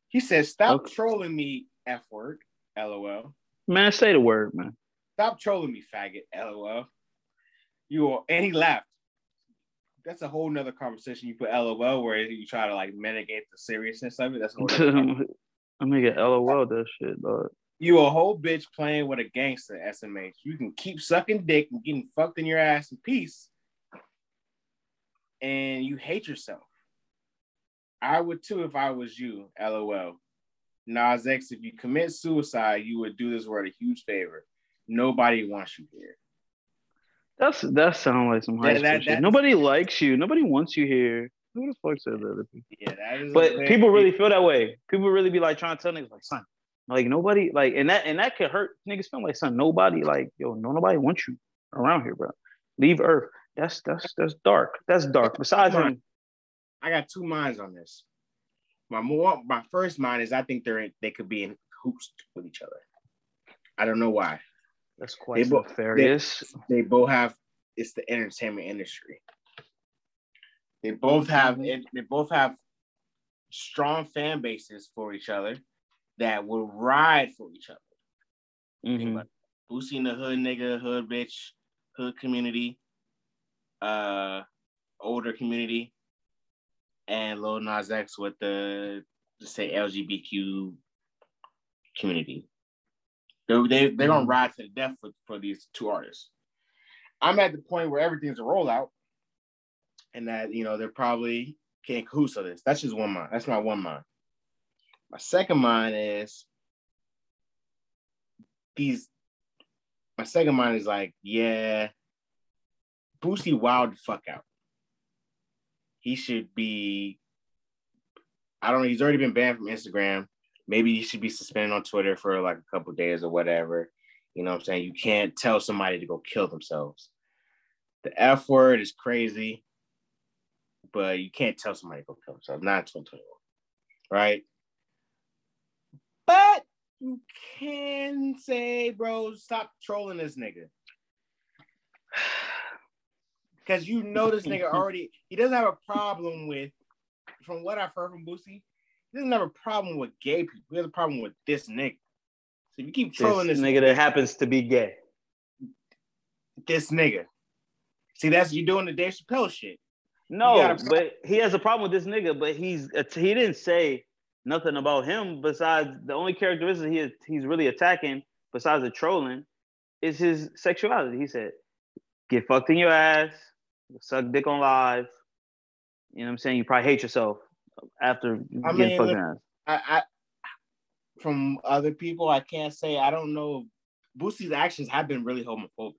He said, "Stop Okay. trolling me, f word, lol. Man, say the word, man. Stop trolling me, faggot, lol. You are, and he laughed. That's a whole nother conversation. You put lol where you try to like mitigate the seriousness of it. That's a whole nother conversation. I'm gonna get LOL that shit, dog. you a whole bitch playing with a gangster, SMH. You can keep sucking dick and getting fucked in your ass in peace, and you hate yourself. I would too if I was you, lol. Nas X, if you commit suicide, you would do this world a huge favor. Nobody wants you here. That's that sounds like some high Yeah, that- shit. Nobody likes you. Nobody wants you here. Who the fuck said that? Yeah, that is. But people really feel that way. People really be like trying to tell niggas like, son, like nobody like, and that and that could hurt niggas feel like, son, nobody like, yo, no, nobody wants you around here, bro. Leave Earth. That's that's that's dark. That's dark. Besides him, I got two minds on this. My more, my first mind is I think they're in, they could be in hoops with each other. I don't know why. that's quite They bo- nefarious. they both have it's the entertainment industry. They both have Mhm. they both have strong fan bases for each other that will ride for each other. Mhm. Boosie in the hood nigga, hood bitch, hood community, uh older community, and Lil Nas X with the say LGBTQ community. They're, they, they're gonna Mhm. ride to the death for, for these two artists. I'm at the point where everything's a rollout, and that you know they're probably can't cahoots of this. That's just one mind. That's my one mind. My second mind is these. My second mind is like, yeah, Boosie wild the fuck out. He should be. I don't know. He's already been banned from Instagram. Maybe he should be suspended on Twitter for like a couple days or whatever. You know what I'm saying? You can't tell somebody to go kill themselves. The F word is crazy, but you can't tell somebody to go kill themselves. Not in 2021, right? But you can say, bro, stop trolling this nigga. Because you know this nigga already, he doesn't have a problem with, from what I've heard from Boosie, he doesn't have a problem with gay people. He has a problem with this nigga. So if you keep trolling this, nigga that happens to be gay. this nigga. See, that's you doing the Dave Chappelle shit. No, but he has a problem with this nigga. But he's he didn't say nothing about him besides the only characteristic he is, he's really attacking besides the trolling is his sexuality. He said, "Get fucked in your ass, suck dick on live." You know what I'm saying? You probably hate yourself. after I getting mean, fucking ass. I, I from other people, I can't say I don't know. Boosie's actions have been really homophobic,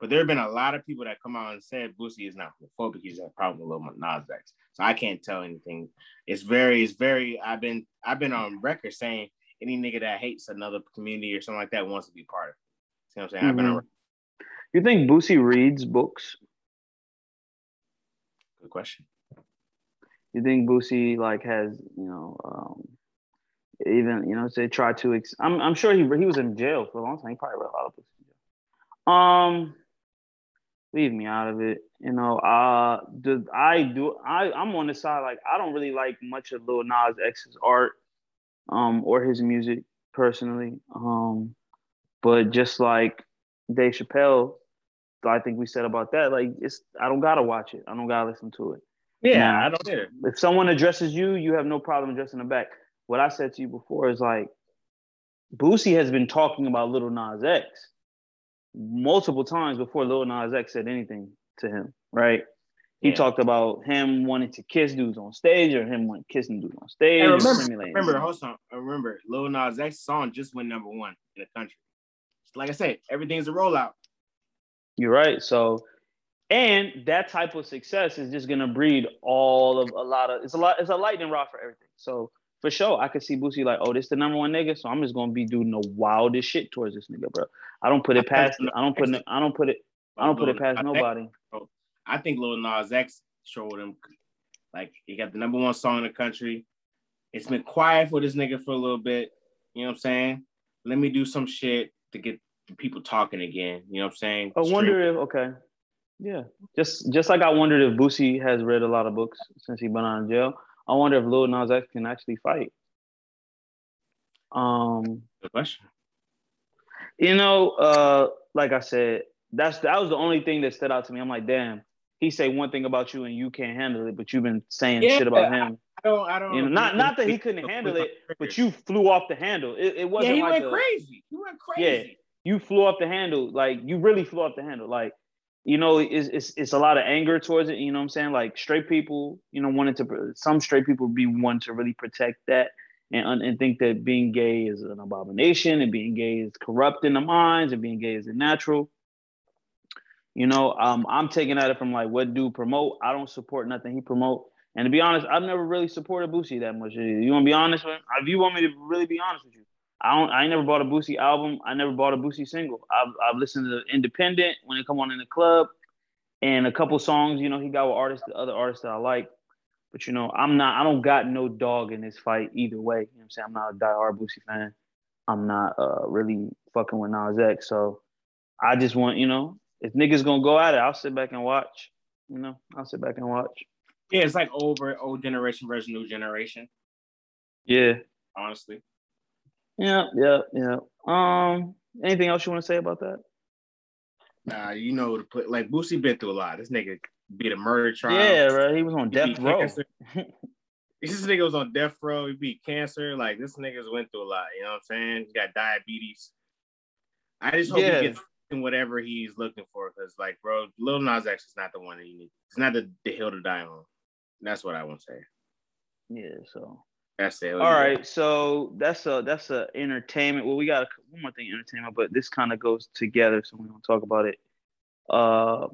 but there have been a lot of people that come out and said Boosie is not homophobic. He's a problem with Lil Nas X. So I can't tell anything. It's very, it's very. I've been, I've been on record saying any nigga that hates another community or something like that wants to be part of it. See what I'm saying? I've been on Mhm. You think Boosie reads books? Good question. You think Boosie like has you know um, even you know say try to ex- I'm I'm sure he he was in jail for a long time. He probably read a lot of books. Um, leave me out of it. You know, uh, do I do I I'm on the side like I don't really like much of Lil Nas X's art, um, or his music personally. Um, but just like Dave Chappelle, I think we said about that. Like it's I don't gotta watch it. I don't gotta listen to it Yeah, Nah. I don't either. if someone addresses you, you have no problem addressing them back. What I said to you before is like, Boosie has been talking about Little Nas X multiple times before Little Nas X said anything to him, right? He Yeah. talked about him wanting to kiss dudes on stage or him wanting kissing dudes on stage. And remember, remember, hold on. Uh, remember, Lil Nas X song just went number one in the country. Like I said, everything's a rollout. You're right. So, and that type of success is just gonna breed all of a lot of it's a lot it's a lightning rod for everything. So for sure, I could see Boosie like, oh, this the number one nigga, so I'm just gonna be doing the wildest shit towards this nigga, bro. I don't put it past. I don't put it. I don't put it. I don't put it past Lil Nas X- nobody. I think Lil Nas X showed him like he got the number one song in the country. It's been quiet for this nigga for a little bit. You know what I'm saying? Let me do some shit to get the people talking again. You know what I'm saying? I wonder if okay, yeah. Just just like I wondered if Boosie has read a lot of books since he's been out of jail. I wonder if Lil Nas X can actually fight. Um, Good question. you know, uh, like I said, that's that was the only thing that stood out to me. I'm like, damn, he say one thing about you and you can't handle it, but you've been saying Yeah, shit about him. I don't. I don't. You know, not not that he couldn't handle it, but you flew off the handle. It, it wasn't he like went a- crazy. He went crazy. You flew off the handle. Like you really flew off the handle. Like, you know, it's, it's it's a lot of anger towards it. You know what I'm saying? Like straight people, you know, wanted to some straight people be one to really protect that and and think that being gay is an abomination and being gay is corrupt in the minds and being gay is natural. You know, um, I'm taking at it from like what do promote. I don't support nothing he promote. And to be honest, I've never really supported Boosie that much. You want to be honest with? Him? If you want me to really be honest with you, I don't. I never bought a Boosie album. I never bought a Boosie single. I've I've listened to Independent when it come on in the club, and a couple songs. You know, he got with artists, the other artists that I like. But you know, I'm not. I don't got no dog in this fight either way. You know what I'm saying? I'm not a diehard Boosie fan. I'm not uh really fucking with Nas X. So I just want you know, if niggas gonna go at it, I'll sit back and watch. You know, I'll sit back and watch. Yeah, it's like over old generation versus new generation. Yeah. Honestly, Yeah. Yeah. Yeah. Um. Anything else you want to say about that? nah, you know to put like Boosie been through a lot. This nigga beat a murder trial. Yeah, right. He was on He death row. This nigga was on death row. He beat cancer. Like this nigga's went through a lot. You know what I'm saying? He got diabetes. I just hope Yeah. he gets whatever he's looking for. Cause like, bro, Lil Nas X is not the one that you need. It's not the, the hill to die on. That's what I want to say. Yeah. So. That's. All right, so that's a that's a entertainment. Well, we got one more thing, entertainment, but this kind of goes together, so we don't talk about it. Uh,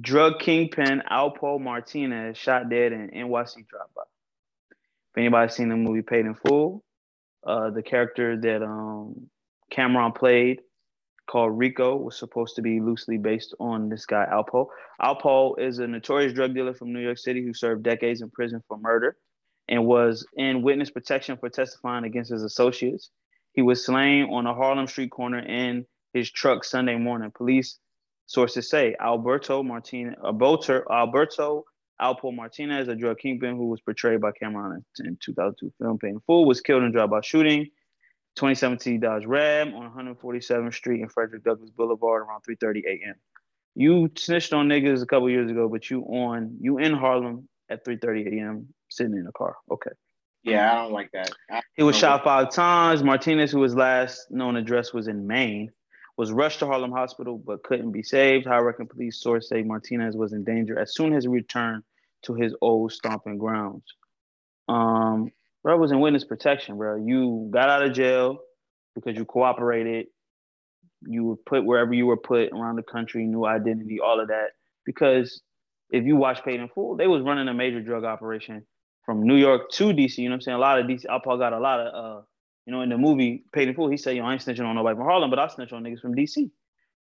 drug kingpin Alpo Martinez shot dead in NYC drive-by. If anybody's seen the movie Paid in Full, uh, the character that um, Cam'ron played, called Rico, was supposed to be loosely based on this guy Alpo. Alpo is a notorious drug dealer from New York City who served decades in prison for murder and was in witness protection for testifying against his associates. He was slain on a Harlem street corner in his truck Sunday morning. Police sources say Alberto Martinez, Alberto, Alpo Martinez, a drug kingpin who was portrayed by Cam'ron in 2002 film Paid in Full, was killed in drive-by shooting. 2017 Dodge Ram on 147th Street and Frederick Douglass Boulevard around 3:30 a.m. You snitched on niggas a couple years ago, but you on you in Harlem at 3:30 a.m. sitting in a car. Okay. Yeah, I don't like that. He was shot five times. Martinez, who was last known address was in Maine, was rushed to Harlem Hospital but couldn't be saved. Hyreken police source say Martinez was in danger as soon as he returned to his old stomping grounds. Um, bro was in witness protection, bro. You got out of jail because you cooperated. You were put wherever you were put around the country, new identity, all of that. Because if you watch Paid in Full, they was running a major drug operation from New York to DC. You know what I'm saying? A lot of DC, Alpo got a lot of, uh, you know, in the movie Paid in Full, he said, you know, I ain't snitching on nobody from Harlem, but I snitch on niggas from DC.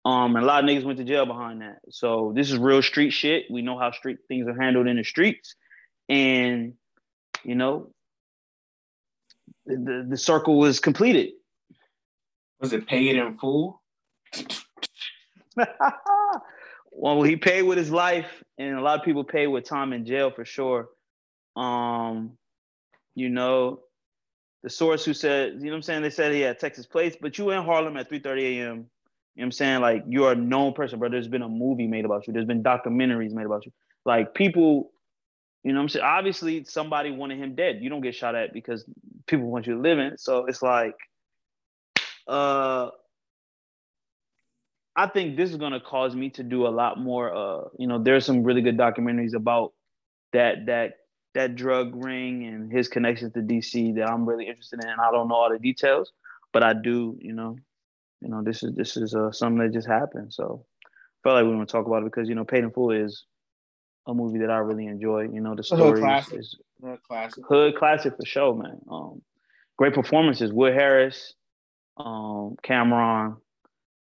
Um, and a lot of niggas went to jail behind that. So this is real street shit. We know how street things are handled in the streets. And, you know, the, the circle was completed. Was it paid in full? well, he paid with his life, and a lot of people pay with time in jail for sure. Um, you know, the source who said, you know I'm saying? They said he had Texas plates, but you in Harlem at 3:30 a.m. You know I'm saying? Like you're a known person, bro. There's been a movie made about you. There's been documentaries made about you. Like people, you know I'm saying? Obviously, somebody wanted him dead. You don't get shot at because people want you to live in. So it's like, uh, I think this is gonna cause me to do a lot more. Uh, you know, there's some really good documentaries about that that that drug ring and his connections to DC that I'm really interested in. I don't know all the details, but I do. You know, you know, this is this is uh, something that just happened. So I felt like we want to talk about it because you know, Paid in Full is a movie that I really enjoy. You know, the story is Hood classic. hood classic for sure, man. Um, great performances. Wood Harris, um, Cam'ron,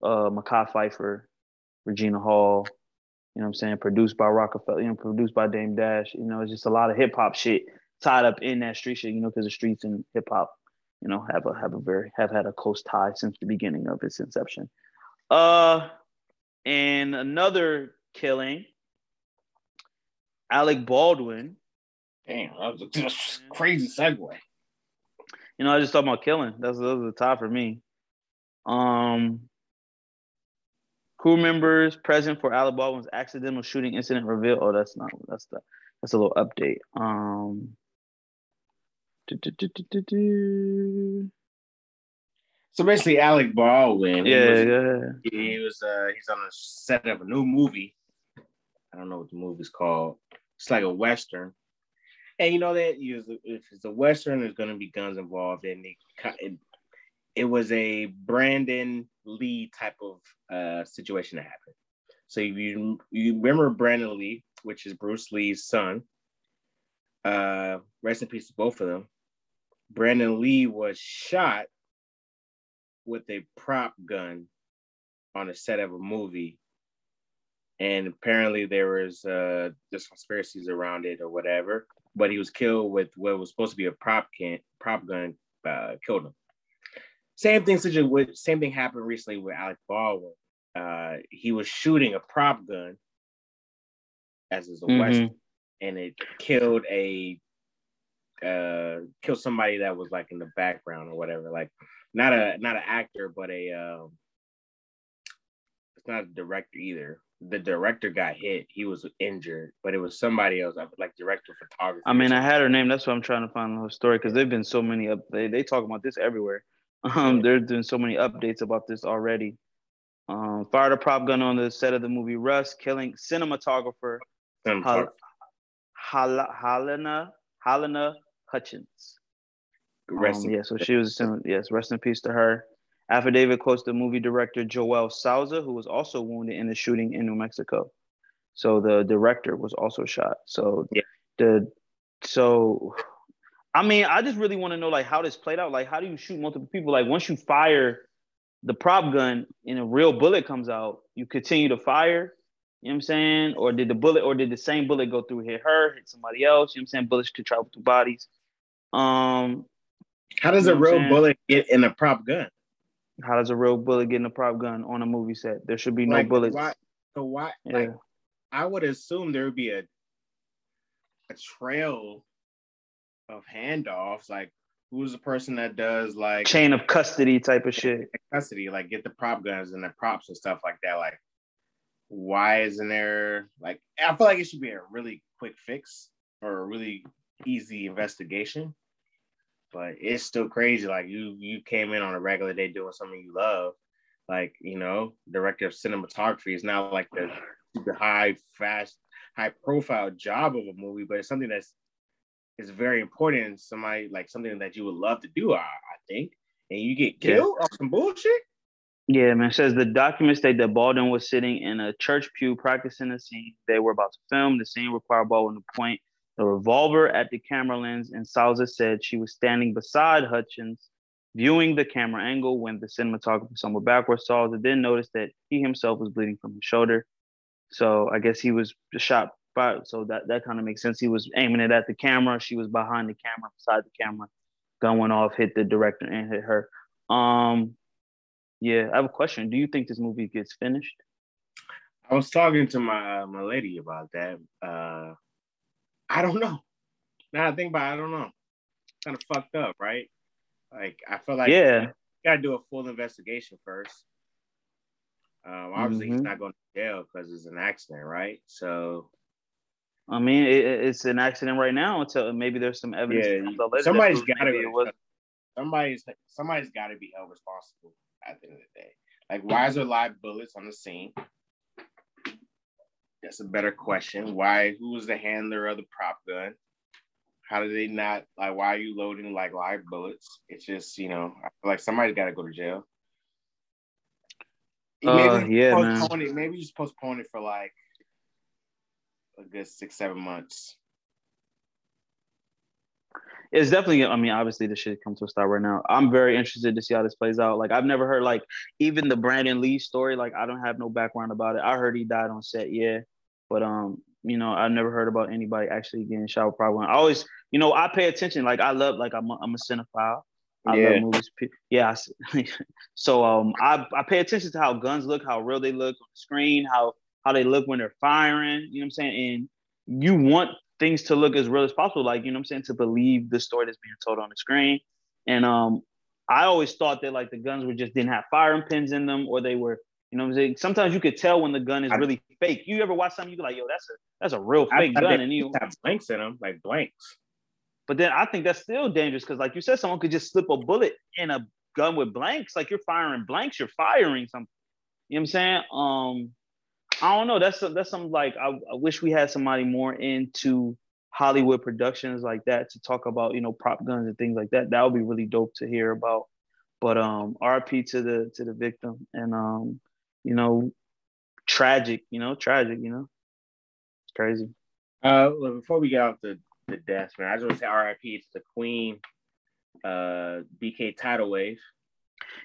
uh, Mekhi Phifer, Regina Hall. You know what I'm saying? Produced by Roc-A-Fella, you know, produced by Dame Dash. You know, it's just a lot of hip hop shit tied up in that street shit. You know, because the streets and hip hop, you know, have a have a very have had a close tie since the beginning of its inception. Uh, and another killing, Alec Baldwin. Damn, that was a just crazy segue. You know, I just talking about killing. That's that was the top for me. Um, crew members present for Alec Baldwin's accidental shooting incident revealed. Oh, that's not. That's the. That's a little update. Um. do, do, do. So basically, Alec Baldwin. he Yeah, was- go ahead. he was uh he's on a set of a new movie. I don't know what the movie's called. It's like a western. And you know that you if it's a western, there's gonna be guns involved, and it, it, it was a Brandon Lee type of uh situation that happened. So you you remember Brandon Lee, which is Bruce Lee's son. Uh, rest in peace to both of them. Brandon Lee was shot with a prop gun on a set of a movie. And apparently there was uh just conspiracies around it or whatever. But he was killed with what was supposed to be a prop can prop gun uh killed him. Same thing with same thing happened recently with Alec Baldwin. Uh he was shooting a prop gun as is a Mhm. western and it killed a uh killed somebody that was like in the background or whatever like not a not an actor but a um it's not a director either the director got hit he was injured but it was somebody else like director photography I mean, I had her name. That's what I'm trying to find the whole story because there've been so many up. They they talk about this everywhere. Um, there's been so many updates about this already. Um, fired a prop gun on the set of the movie Rust, killing cinematographer Halyna Halyna Hutchins. Rest Um, yeah, so she was yes. Rest in peace to her. Affidavit quotes the movie director Joel Souza, who was also wounded in the shooting in New Mexico. So the director was also shot. So Yeah. the so I mean, I just really want to know like how this played out. Like, how do you shoot multiple people? Like, once you fire the prop gun and a real bullet comes out, you continue to fire. You know what I'm saying? Or did the bullet, or did the same bullet go through hit her, hit somebody else? You know what I'm saying? Bullets could travel through bodies. Um, how does you a know I'm real bullet get in a prop gun how does a real bullet get in a prop gun on a movie set? There should be no like bullets. why so why Yeah. like i would assume there would be a a trail of handoffs like who's the person that does like Chain of custody type of shit. custody, like get the prop guns and the props and stuff like that. Like, why isn't there like I feel like it should be a really quick fix or a really easy investigation. But it's still crazy. Like you you came in on a regular day doing something you love. Like, you know, director of cinematography is not like the super high, fast, high profile job of a movie, but it's something that's is very important somebody like something that you would love to do, I, I think. And you get killed yeah. off some bullshit. Yeah, man. It says the documents state that Baldwin was sitting in a church pew practicing the scene they were about to film. The scene required Baldwin to point the revolver at the camera lens, and Souza said she was standing beside Hutchins, viewing the camera angle when the cinematographer somewhat backwards. Souza then noticed that he himself was bleeding from his shoulder. So I guess he was shot by, so that, that kind of makes sense. He was aiming it at the camera. She was behind the camera, beside the camera. Gun went off, hit the director and hit her. Um, yeah, I have a question. Do you think this movie gets finished? I was talking to my uh, my lady about that. Uh, I don't know. Now I think about it, I don't know. Kind of fucked up, right? Like I feel like yeah, gotta do a full investigation first. Um, obviously mm-hmm. he's not going to jail because it's an accident, right? So I mean, it, it's an accident right now until maybe there's some evidence. Yeah, somebody's got to. be Somebody's somebody's got to be held responsible at the end of the day. Like, why is there live bullets on the scene? That's a better question. Why? Who was the handler of the prop gun? How did they not like? Why are you loading like live bullets? It's just you know, I feel like somebody's got to go to jail. Uh, maybe yeah, man. It, maybe just postpone it for like a good six, seven months it's definitely i mean obviously this should come to a stop right now i'm very interested to see how this plays out like i've never heard like even the brandon lee story like i don't have no background about it i heard he died on set yeah but um you know i've never heard about anybody actually getting shot with probably i always you know i pay attention like i love like i'm a, I'm a cinephile I yeah. love movies. Yeah. so um, I, I pay attention to how guns look, how real they look on the screen, how how they look when they're firing. You know what I'm saying? And you want things to look as real as possible. Like, you know what I'm saying? To believe the story that's being told on the screen. And um, I always thought that like the guns were just didn't have firing pins in them or they were, you know what I'm saying? Sometimes you could tell when the gun is really I, fake. You ever watch something, you go like, yo, that's a that's a real fake I, gun. and you have blanks in them, like blanks. But then I think that's still dangerous because, like you said, someone could just slip a bullet in a gun with blanks. Like you're firing blanks, you're firing something. You know what I'm saying? Um, I don't know. That's that's something like I, I, wish we had somebody more into Hollywood productions like that to talk about you know prop guns and things like that. That would be really dope to hear about. But um, RP to the to the victim and um, you know, tragic. You know, tragic. You know, it's crazy. Uh, well, before we get off the the death, man, I just want to say RIP to the Queen, uh, BK tidal wave.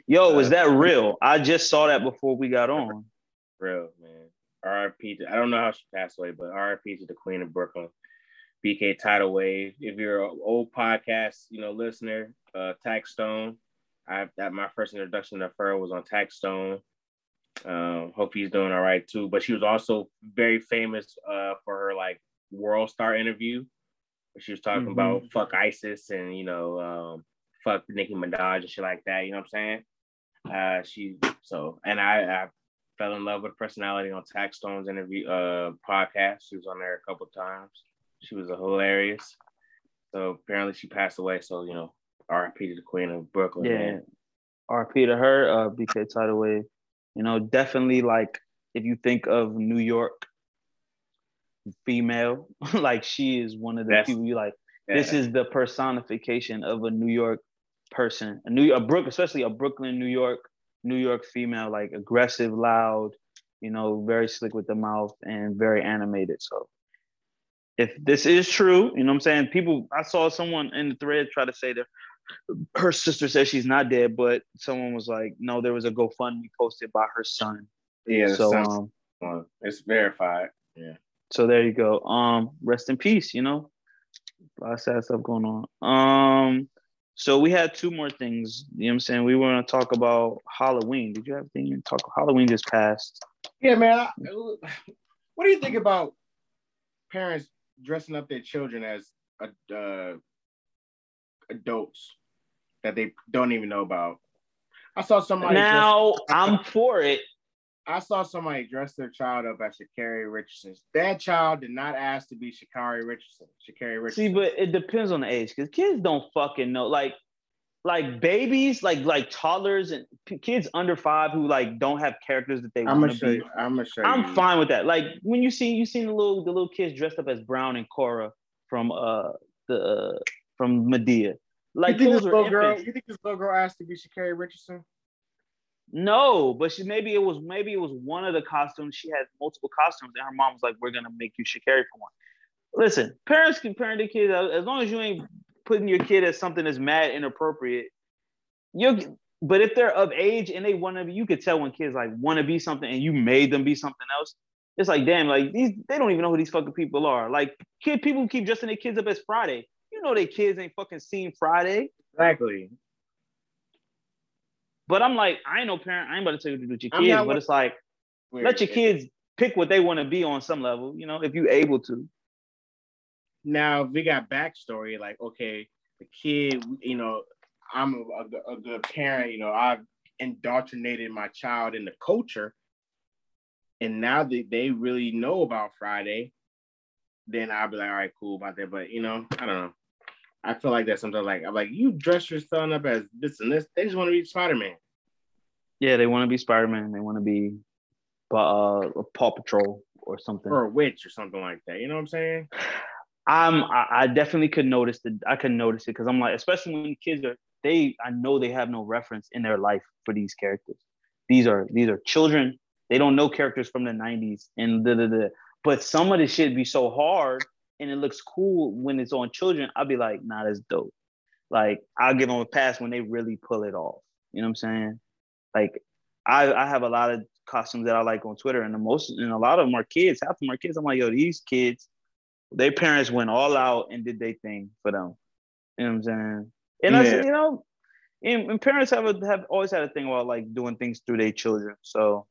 Yo, uh, is that real? I just saw that before we got on. Real man. RIP. To, I don't know how she passed away, but RIP to the Queen of Brooklyn, BK Tidal Wave. If you're an old podcast, you know, listener, uh, Taxstone. I that my first introduction to her was on Taxstone. Um, hope he's doing all right too. But she was also very famous uh, for her like World Star interview. She was talking mm-hmm. about fuck ISIS and you know um, fuck Nicki Minaj and shit like that. You know what I'm saying? Uh, she so and I, I fell in love with personality on Taxstone's interview uh podcast. She was on there a couple times. She was a hilarious. So apparently she passed away. So you know, R.I.P. to the Queen of Brooklyn. Yeah, man. R.I.P. to her. Uh, BK Tidal Wave. You know, definitely like if you think of New York female, like she is one of the That's, people you like. Yeah. This is the personification of a New York person, a New a Brook, especially a Brooklyn, New York New York female, like aggressive, loud, you know, very slick with the mouth and very animated. So if this is true, you know what I'm saying? People, I saw someone in the thread try to say that her sister says she's not dead, but someone was like, no, there was a GoFundMe posted by her son. Yeah, so um, it's verified. Yeah. So there you go. Um, rest in peace. You know, a lot of sad stuff going on. Um, so we had two more things. You know what I'm saying? We were to talk about Halloween. Did you have anything to talk about? Halloween just passed. Yeah, man. I, what do you think about parents dressing up their children as uh, adults that they don't even know about? I saw somebody. Now I'm for it. I saw somebody dress their child up as Sha'Carri Richardson. That child did not ask to be Sha'Carri Richardson. Sha'Carri Richardson. See, but it depends on the age because kids don't fucking know. Like, like babies, like like toddlers and p- kids under five who like don't have characters that they want to be. You, I'm gonna show I'm you. fine with that. Like when you see you seen the little the little kids dressed up as Brown and Cora from uh the uh, from Madea. Like you think this little girl? You think this little girl asked to be Sha'Carri Richardson? No, but she maybe it was maybe it was one of the costumes. She had multiple costumes, and her mom was like, "We're gonna make you Sha'Carri for one." Listen, parents can parent their kids as long as you ain't putting your kid as something that's mad inappropriate. You, but if they're of age and they want to you could tell when kids like want to be something, and you made them be something else. It's like, damn, like these they don't even know who these fucking people are. Like kid people keep dressing their kids up as Friday. You know, their kids ain't fucking seen Friday. Exactly. But I'm like, I ain't no parent. I ain't about to tell you to do with your I'm kids. But one- it's like, Weird. let your kids pick what they want to be on some level. You know, if you're able to. Now if we got backstory. Like, okay, the kid. You know, I'm a, a, a good parent. You know, I've indoctrinated my child in the culture, and now that they really know about Friday, then I'll be like, all right, cool about that. But you know, I don't know. I feel like that sometimes. Like, I'm like, you dress your son up as this and this. They just want to be Spider Man. Yeah, they want to be Spider Man. They want to be, uh, Paw Patrol or something. or a witch or something like that. You know what I'm saying? I'm I, I definitely could notice the I could notice it because I'm like, especially when kids are they I know they have no reference in their life for these characters. These are these are children. They don't know characters from the 90s and da da da. But some of this shit be so hard and it looks cool when it's on children. I'll be like, nah, that's dope. Like I'll give them a pass when they really pull it off. You know what I'm saying? Like I I have a lot of costumes that I like on Twitter, and the most and a lot of them are kids. Half of them are kids. I'm like, yo, these kids their parents went all out and did their thing for them. You know what I'm saying? And I said, you know, and, and parents have a, have always had a thing about like doing things through their children. So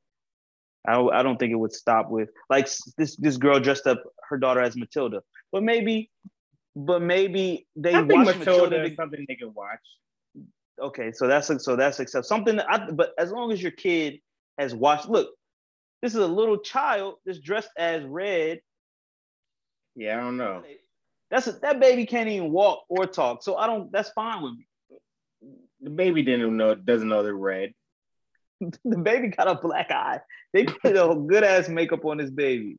I, I don't think it would stop with like this this girl dressed up her daughter as Matilda, but maybe, but maybe they I watch Matilda Matilda. is something they can watch. okay, so that's so that's accept something. That I, but as long as your kid has watched, look, this is a little child that's dressed as red Yeah, I don't know. That's a, that baby can't even walk or talk. So I don't. That's fine with me. The baby didn't know doesn't know they're red. The baby got a black eye. They put a good ass makeup on this baby.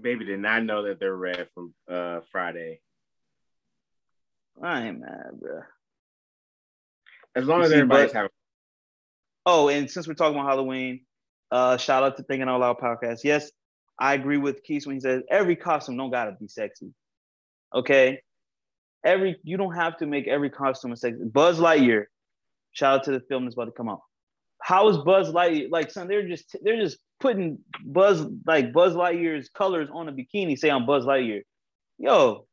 Baby did not know that they're red from uh Friday. I ain't mad, bro. As long You as see, everybody's but- having Oh, and since we're talking about Halloween, uh, shout out to Thinking Out Loud podcast. Yes, I agree with Keith when he says every costume don't gotta be sexy. Okay, every you don't have to make every costume a sexy. Buzz Lightyear, shout out to the film that's about to come out. How is Buzz Lightyear like? Son, they're just they're just putting Buzz like Buzz Lightyear's colors on a bikini. Say I'm Buzz Lightyear. Yo,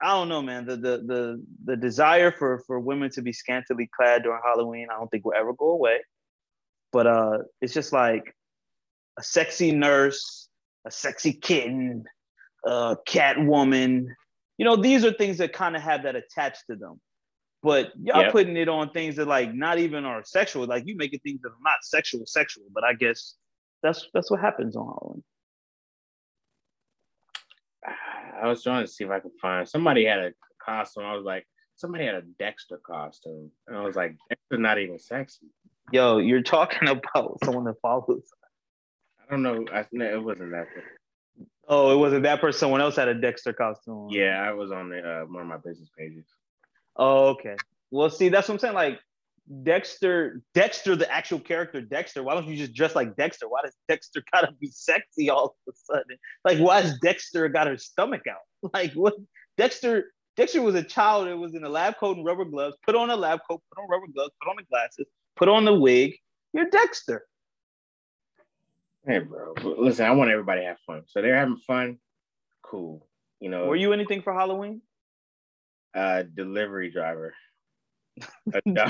I don't know, man. The the the the desire for for women to be scantily clad during Halloween, I don't think will ever go away. But uh, it's just like a sexy nurse, a sexy kitten, a cat woman. You know, these are things that kind of have that attached to them. But y'all Yep. putting it on things that like not even are sexual. Like you making things that are not sexual, sexual. But I guess that's that's what happens on Halloween. I was trying to see if I could find somebody had a costume. I was like, somebody had a Dexter costume. And I was like, Dexter's not even sexy. Yo, you're talking about someone that follows. I don't know. I, it wasn't that. Oh, it wasn't that person. Someone else had a Dexter costume. Yeah, I was on the uh, one of my business pages. Oh, okay. Well, see, that's what I'm saying. Like Dexter, Dexter, the actual character, Dexter. Why don't you just dress like Dexter? Why does Dexter gotta be sexy all of a sudden? Like, why has Dexter got her stomach out? Like, what? Dexter, Dexter was a child that was in a lab coat and rubber gloves. Put on a lab coat, put on rubber gloves, put on the glasses, put on the wig. You're Dexter. Hey, bro. Listen, I want everybody to have fun. So they're having fun. Cool. You know, Were you anything for Halloween? Uh, delivery driver.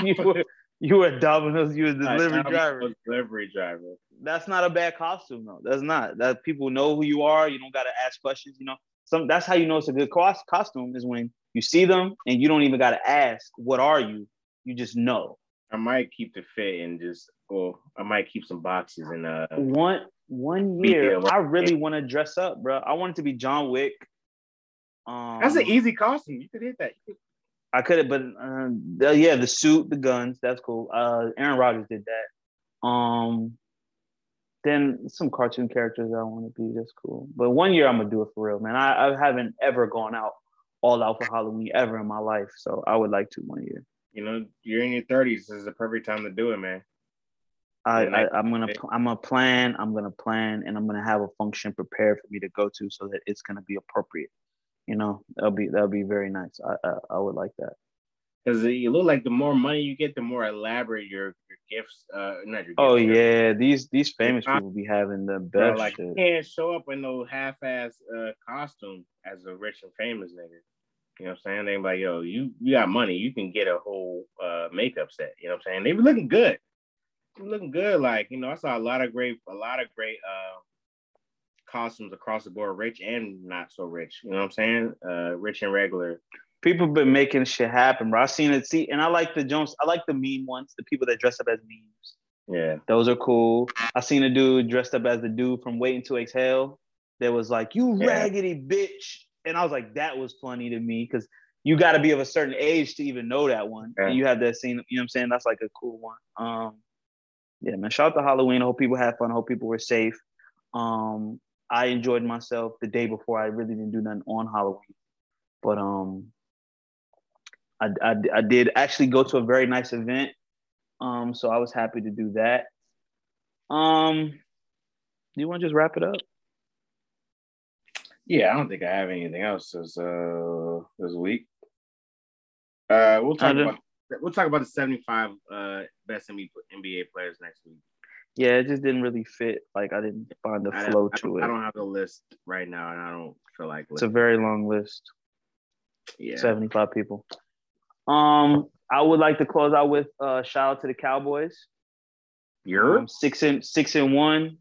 You, were, you were Domino's. You were delivery driver. Delivery driver. that's not a bad costume though. That's not that people know who you are. You don't gotta ask questions. You know, some that's how you know it's a good cos- costume is when you see them and you don't even gotta ask what are you. You just know. I might keep the fit and just, well, I might keep some boxes and uh. One one year. I really want to dress up, bro. I want it to be John Wick. Um, That's an easy costume. You could hit that. I could have, but uh, the- yeah, the suit, the guns, that's cool. Uh, Aaron Rodgers did that. Um, then some cartoon characters I want to be. That's cool. But one year I'm gonna do it for real, man. I, I haven't ever gone out all out for Halloween ever in my life, so I would like to one year. You know, you're in your 30s. This is the perfect time to do it, man. I, I am gonna I'm gonna plan. I'm gonna plan, and I'm gonna have a function prepared for me to go to, so that it's gonna be appropriate. You know, that'll be that'll be very nice. I I, I would like that. Because you look like the more money you get, the more elaborate your, your gifts. Uh, not your. Oh gifts, yeah, these these famous people be having the best. Bro, like shit. you can't show up in no half-ass uh, costume as a rich and famous nigga. You know what I'm saying? They like, yo, you you got money, you can get a whole uh, makeup set. You know what I'm saying? They were looking good. They were looking good. Like you know, I saw a lot of great, a lot of great uh, costumes across the board, rich and not so rich. You know what I'm saying? Uh, rich and regular people been making shit happen, bro. I seen it. See, and I like the Jones. I like the meme ones, the people that dress up as memes. Yeah, those are cool. I seen a dude dressed up as the dude from Waiting to Exhale. That was like, "You yeah. raggedy bitch," and I was like, "That was funny to me," because you got to be of a certain age to even know that one. Yeah. And you have that scene. You know what I'm saying? That's like a cool one. Um, yeah, man. Shout out to Halloween. I hope people had fun. I hope people were safe. Um, I enjoyed myself the day before. I really didn't do nothing on Halloween, but um, I, I, I did actually go to a very nice event. Um, so I was happy to do that. Um, do you want to just wrap it up? Yeah, I don't think I have anything else this uh this week. Uh, we'll talk about we'll talk about the seventy five uh best NBA players next week. Yeah, it just didn't really fit. Like I didn't find the I flow to it. I don't have the list right now, and I don't feel like it's a very long list. Yeah, seventy five people. Um, I would like to close out with uh, shout out to the Cowboys. You're um, six and six and one,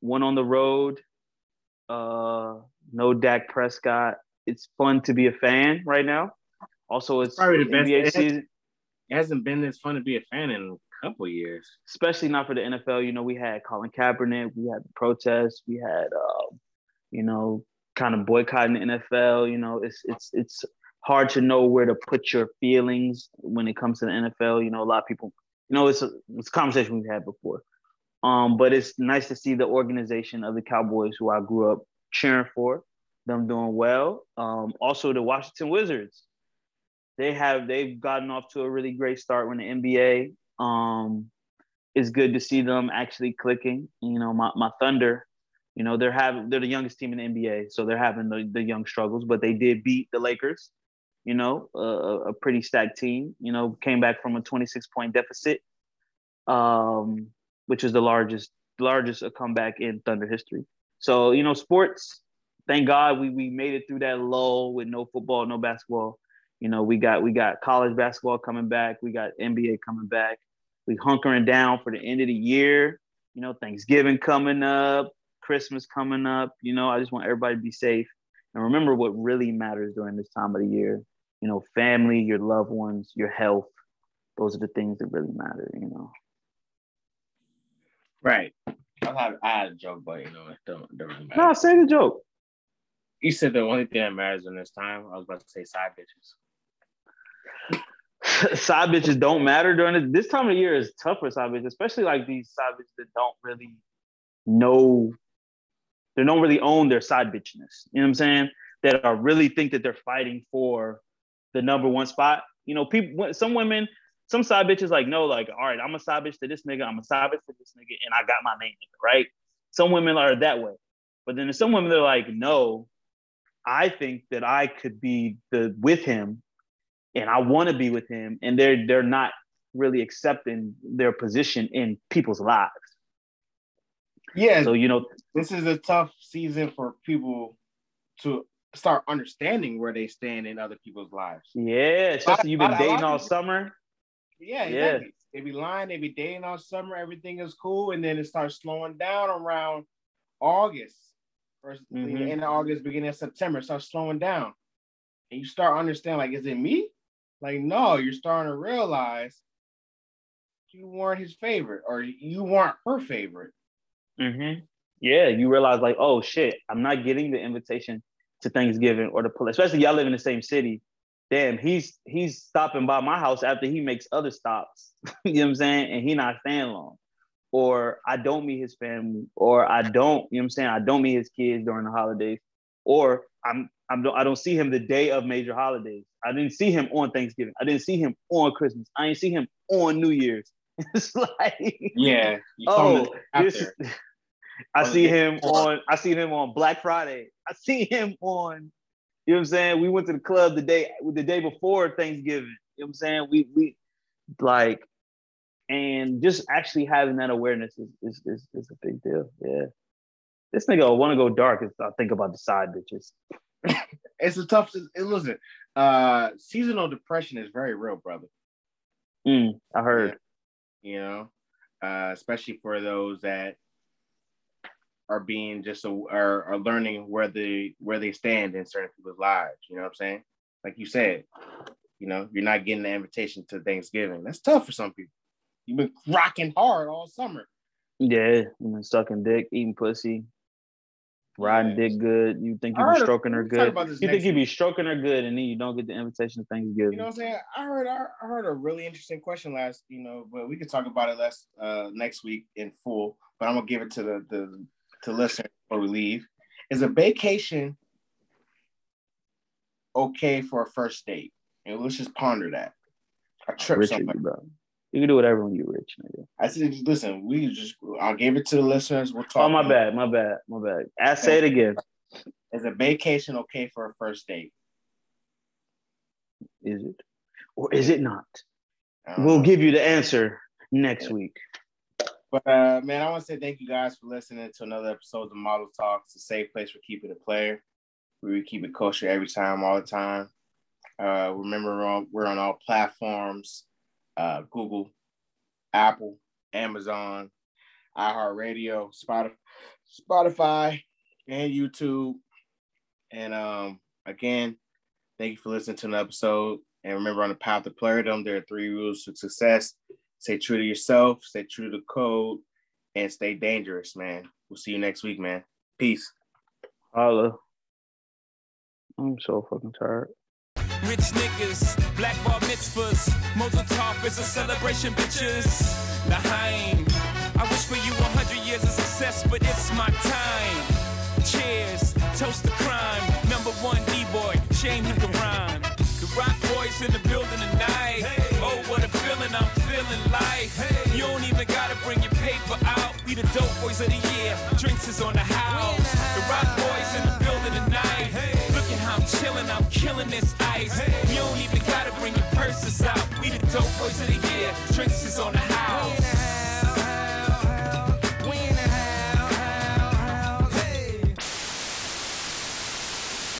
one on the road. Uh, no Dak Prescott. It's fun to be a fan right now. Also, it's, probably the best season. It hasn't been this fun to be a fan in a couple years, especially not for the NFL. You know, we had Colin Kaepernick, we had the protests, we had, uh, you know, kind of boycotting the NFL. You know, it's it's it's hard to know where to put your feelings when it comes to the NFL. You know, a lot of people, you know, it's a, it's a conversation we've had before. Um, but it's nice to see the organization of the Cowboys, who I grew up cheering for, them doing well. Um, also, the Washington Wizards, they have they've gotten off to a really great start when the NBA. Um, it's good to see them actually clicking. You know, my, my Thunder, you know, they're having they're the youngest team in the NBA, so they're having the, the young struggles, but they did beat the Lakers you know, a, a pretty stacked team. You know, came back from a 26 point deficit, um, which is the largest largest comeback in Thunder history. So you know, sports. Thank God we we made it through that lull with no football, no basketball. You know, we got we got college basketball coming back. We got NBA coming back. We hunkering down for the end of the year. You know, Thanksgiving coming up, Christmas coming up. You know, I just want everybody to be safe and remember what really matters during this time of the year you know, family, your loved ones, your health. Those are the things that really matter, you know. Right. I had, I had a joke, but you know, it don't, don't really matter. No, say the joke. You said the only thing that matters in this time. I was about to say side bitches. side bitches don't matter during this, this time of year is tough for side bitches, especially like these side bitches that don't really know, they don't really own their side bitchness. You know what I'm saying? That are really think that they're fighting for the number one spot. You know, people, some women, some side bitches like, no, like, all right, I'm a side bitch to this nigga, I'm a side bitch to this nigga, and I got my main nigga, right? Some women are that way. But then there's some women that are like, no, I think that I could be the with him and I want to be with him. And they're they're not really accepting their position in people's lives. Yeah. So you know, this is a tough season for people to start understanding where they stand in other people's lives. Yeah, especially you've been dating all summer. Yeah, exactly. Yeah. They be lying, they be dating all summer, everything is cool, and then it starts slowing down around August. First mm-hmm. end of August, beginning of September, it starts slowing down. And you start understanding, like, is it me? Like, no, you're starting to realize you weren't his favorite or you weren't her favorite. Mm-hmm. Yeah, you realize like, oh shit, I'm not getting the invitation to Thanksgiving or the police, especially y'all live in the same city. Damn, he's he's stopping by my house after he makes other stops. you know what I'm saying? And he not staying long. or I don't meet his family, or I don't, you know what I'm saying? I don't meet his kids during the holidays, or I'm, I'm I don't see him the day of major holidays. I didn't see him on Thanksgiving. I didn't see him on Christmas. I didn't see him on New Year's. it's like Yeah. oh, this. I see him on I see him on Black Friday. I see him on, you know what I'm saying? We went to the club the day the day before Thanksgiving. You know what I'm saying? We we like and just actually having that awareness is is is, is a big deal. Yeah. This nigga want to go dark is I think about the side bitches. It's a tough. Listen, uh, seasonal depression is very real, brother. Mm, I heard. You know, uh, especially for those that are being just a, are, are learning where they where they stand in certain people's lives. You know what I'm saying? Like you said, you know, you're not getting the invitation to Thanksgiving. That's tough for some people. You've been rocking hard all summer. Yeah, you know, sucking dick, eating pussy, riding Yeah. dick good. You think you be stroking her good. You think you be stroking her good, and then you don't get the invitation to Thanksgiving. You know what I'm saying? I heard I heard a really interesting question last, you know, but we could talk about it last uh next week in full. But I'm gonna give it to the the to listeners before we leave. Is a vacation okay for a first date? And let's just ponder that. A trip rich, somewhere. bro. You can do whatever when you're rich, nigga. I said, listen, we just I'll give it to the listeners. We'll talk. Oh my bad, my bad, my bad. I say it again. Is a vacation okay for a first date? Is it or is it not? Don't We'll give you the answer next week. But uh, man, I want to say thank you guys for listening to another episode of Model Talks, a safe place for keeping it player. We keep it kosher every time, all the time. Uh, remember, we're on, we're on all platforms: uh, Google, Apple, Amazon, iHeartRadio, Spotify, and YouTube. And um, again, thank you for listening to an episode. And remember, on the path to playerdom, there are three rules to success. Stay true to yourself, stay true to the code, and stay dangerous, man. We'll see you next week, man. Peace. Holla. I'm so fucking tired. Rich niggas, black bar mitzvahs, Tov is a celebration, bitches. L'chaim, I wish for you a hundred years of success, but it's my time. Cheers, toast to crime. Number one D-boy, shame he can rhyme. The Roc Boys in the building tonight. Oh, what a feeling, I'm feeling life. You don't even gotta bring your paper out. We the dope boys of the year. Drinks is on the house. killing this ice. Hey. You don't even gotta bring your purses out. We the dope boys of the year. Drinks is on the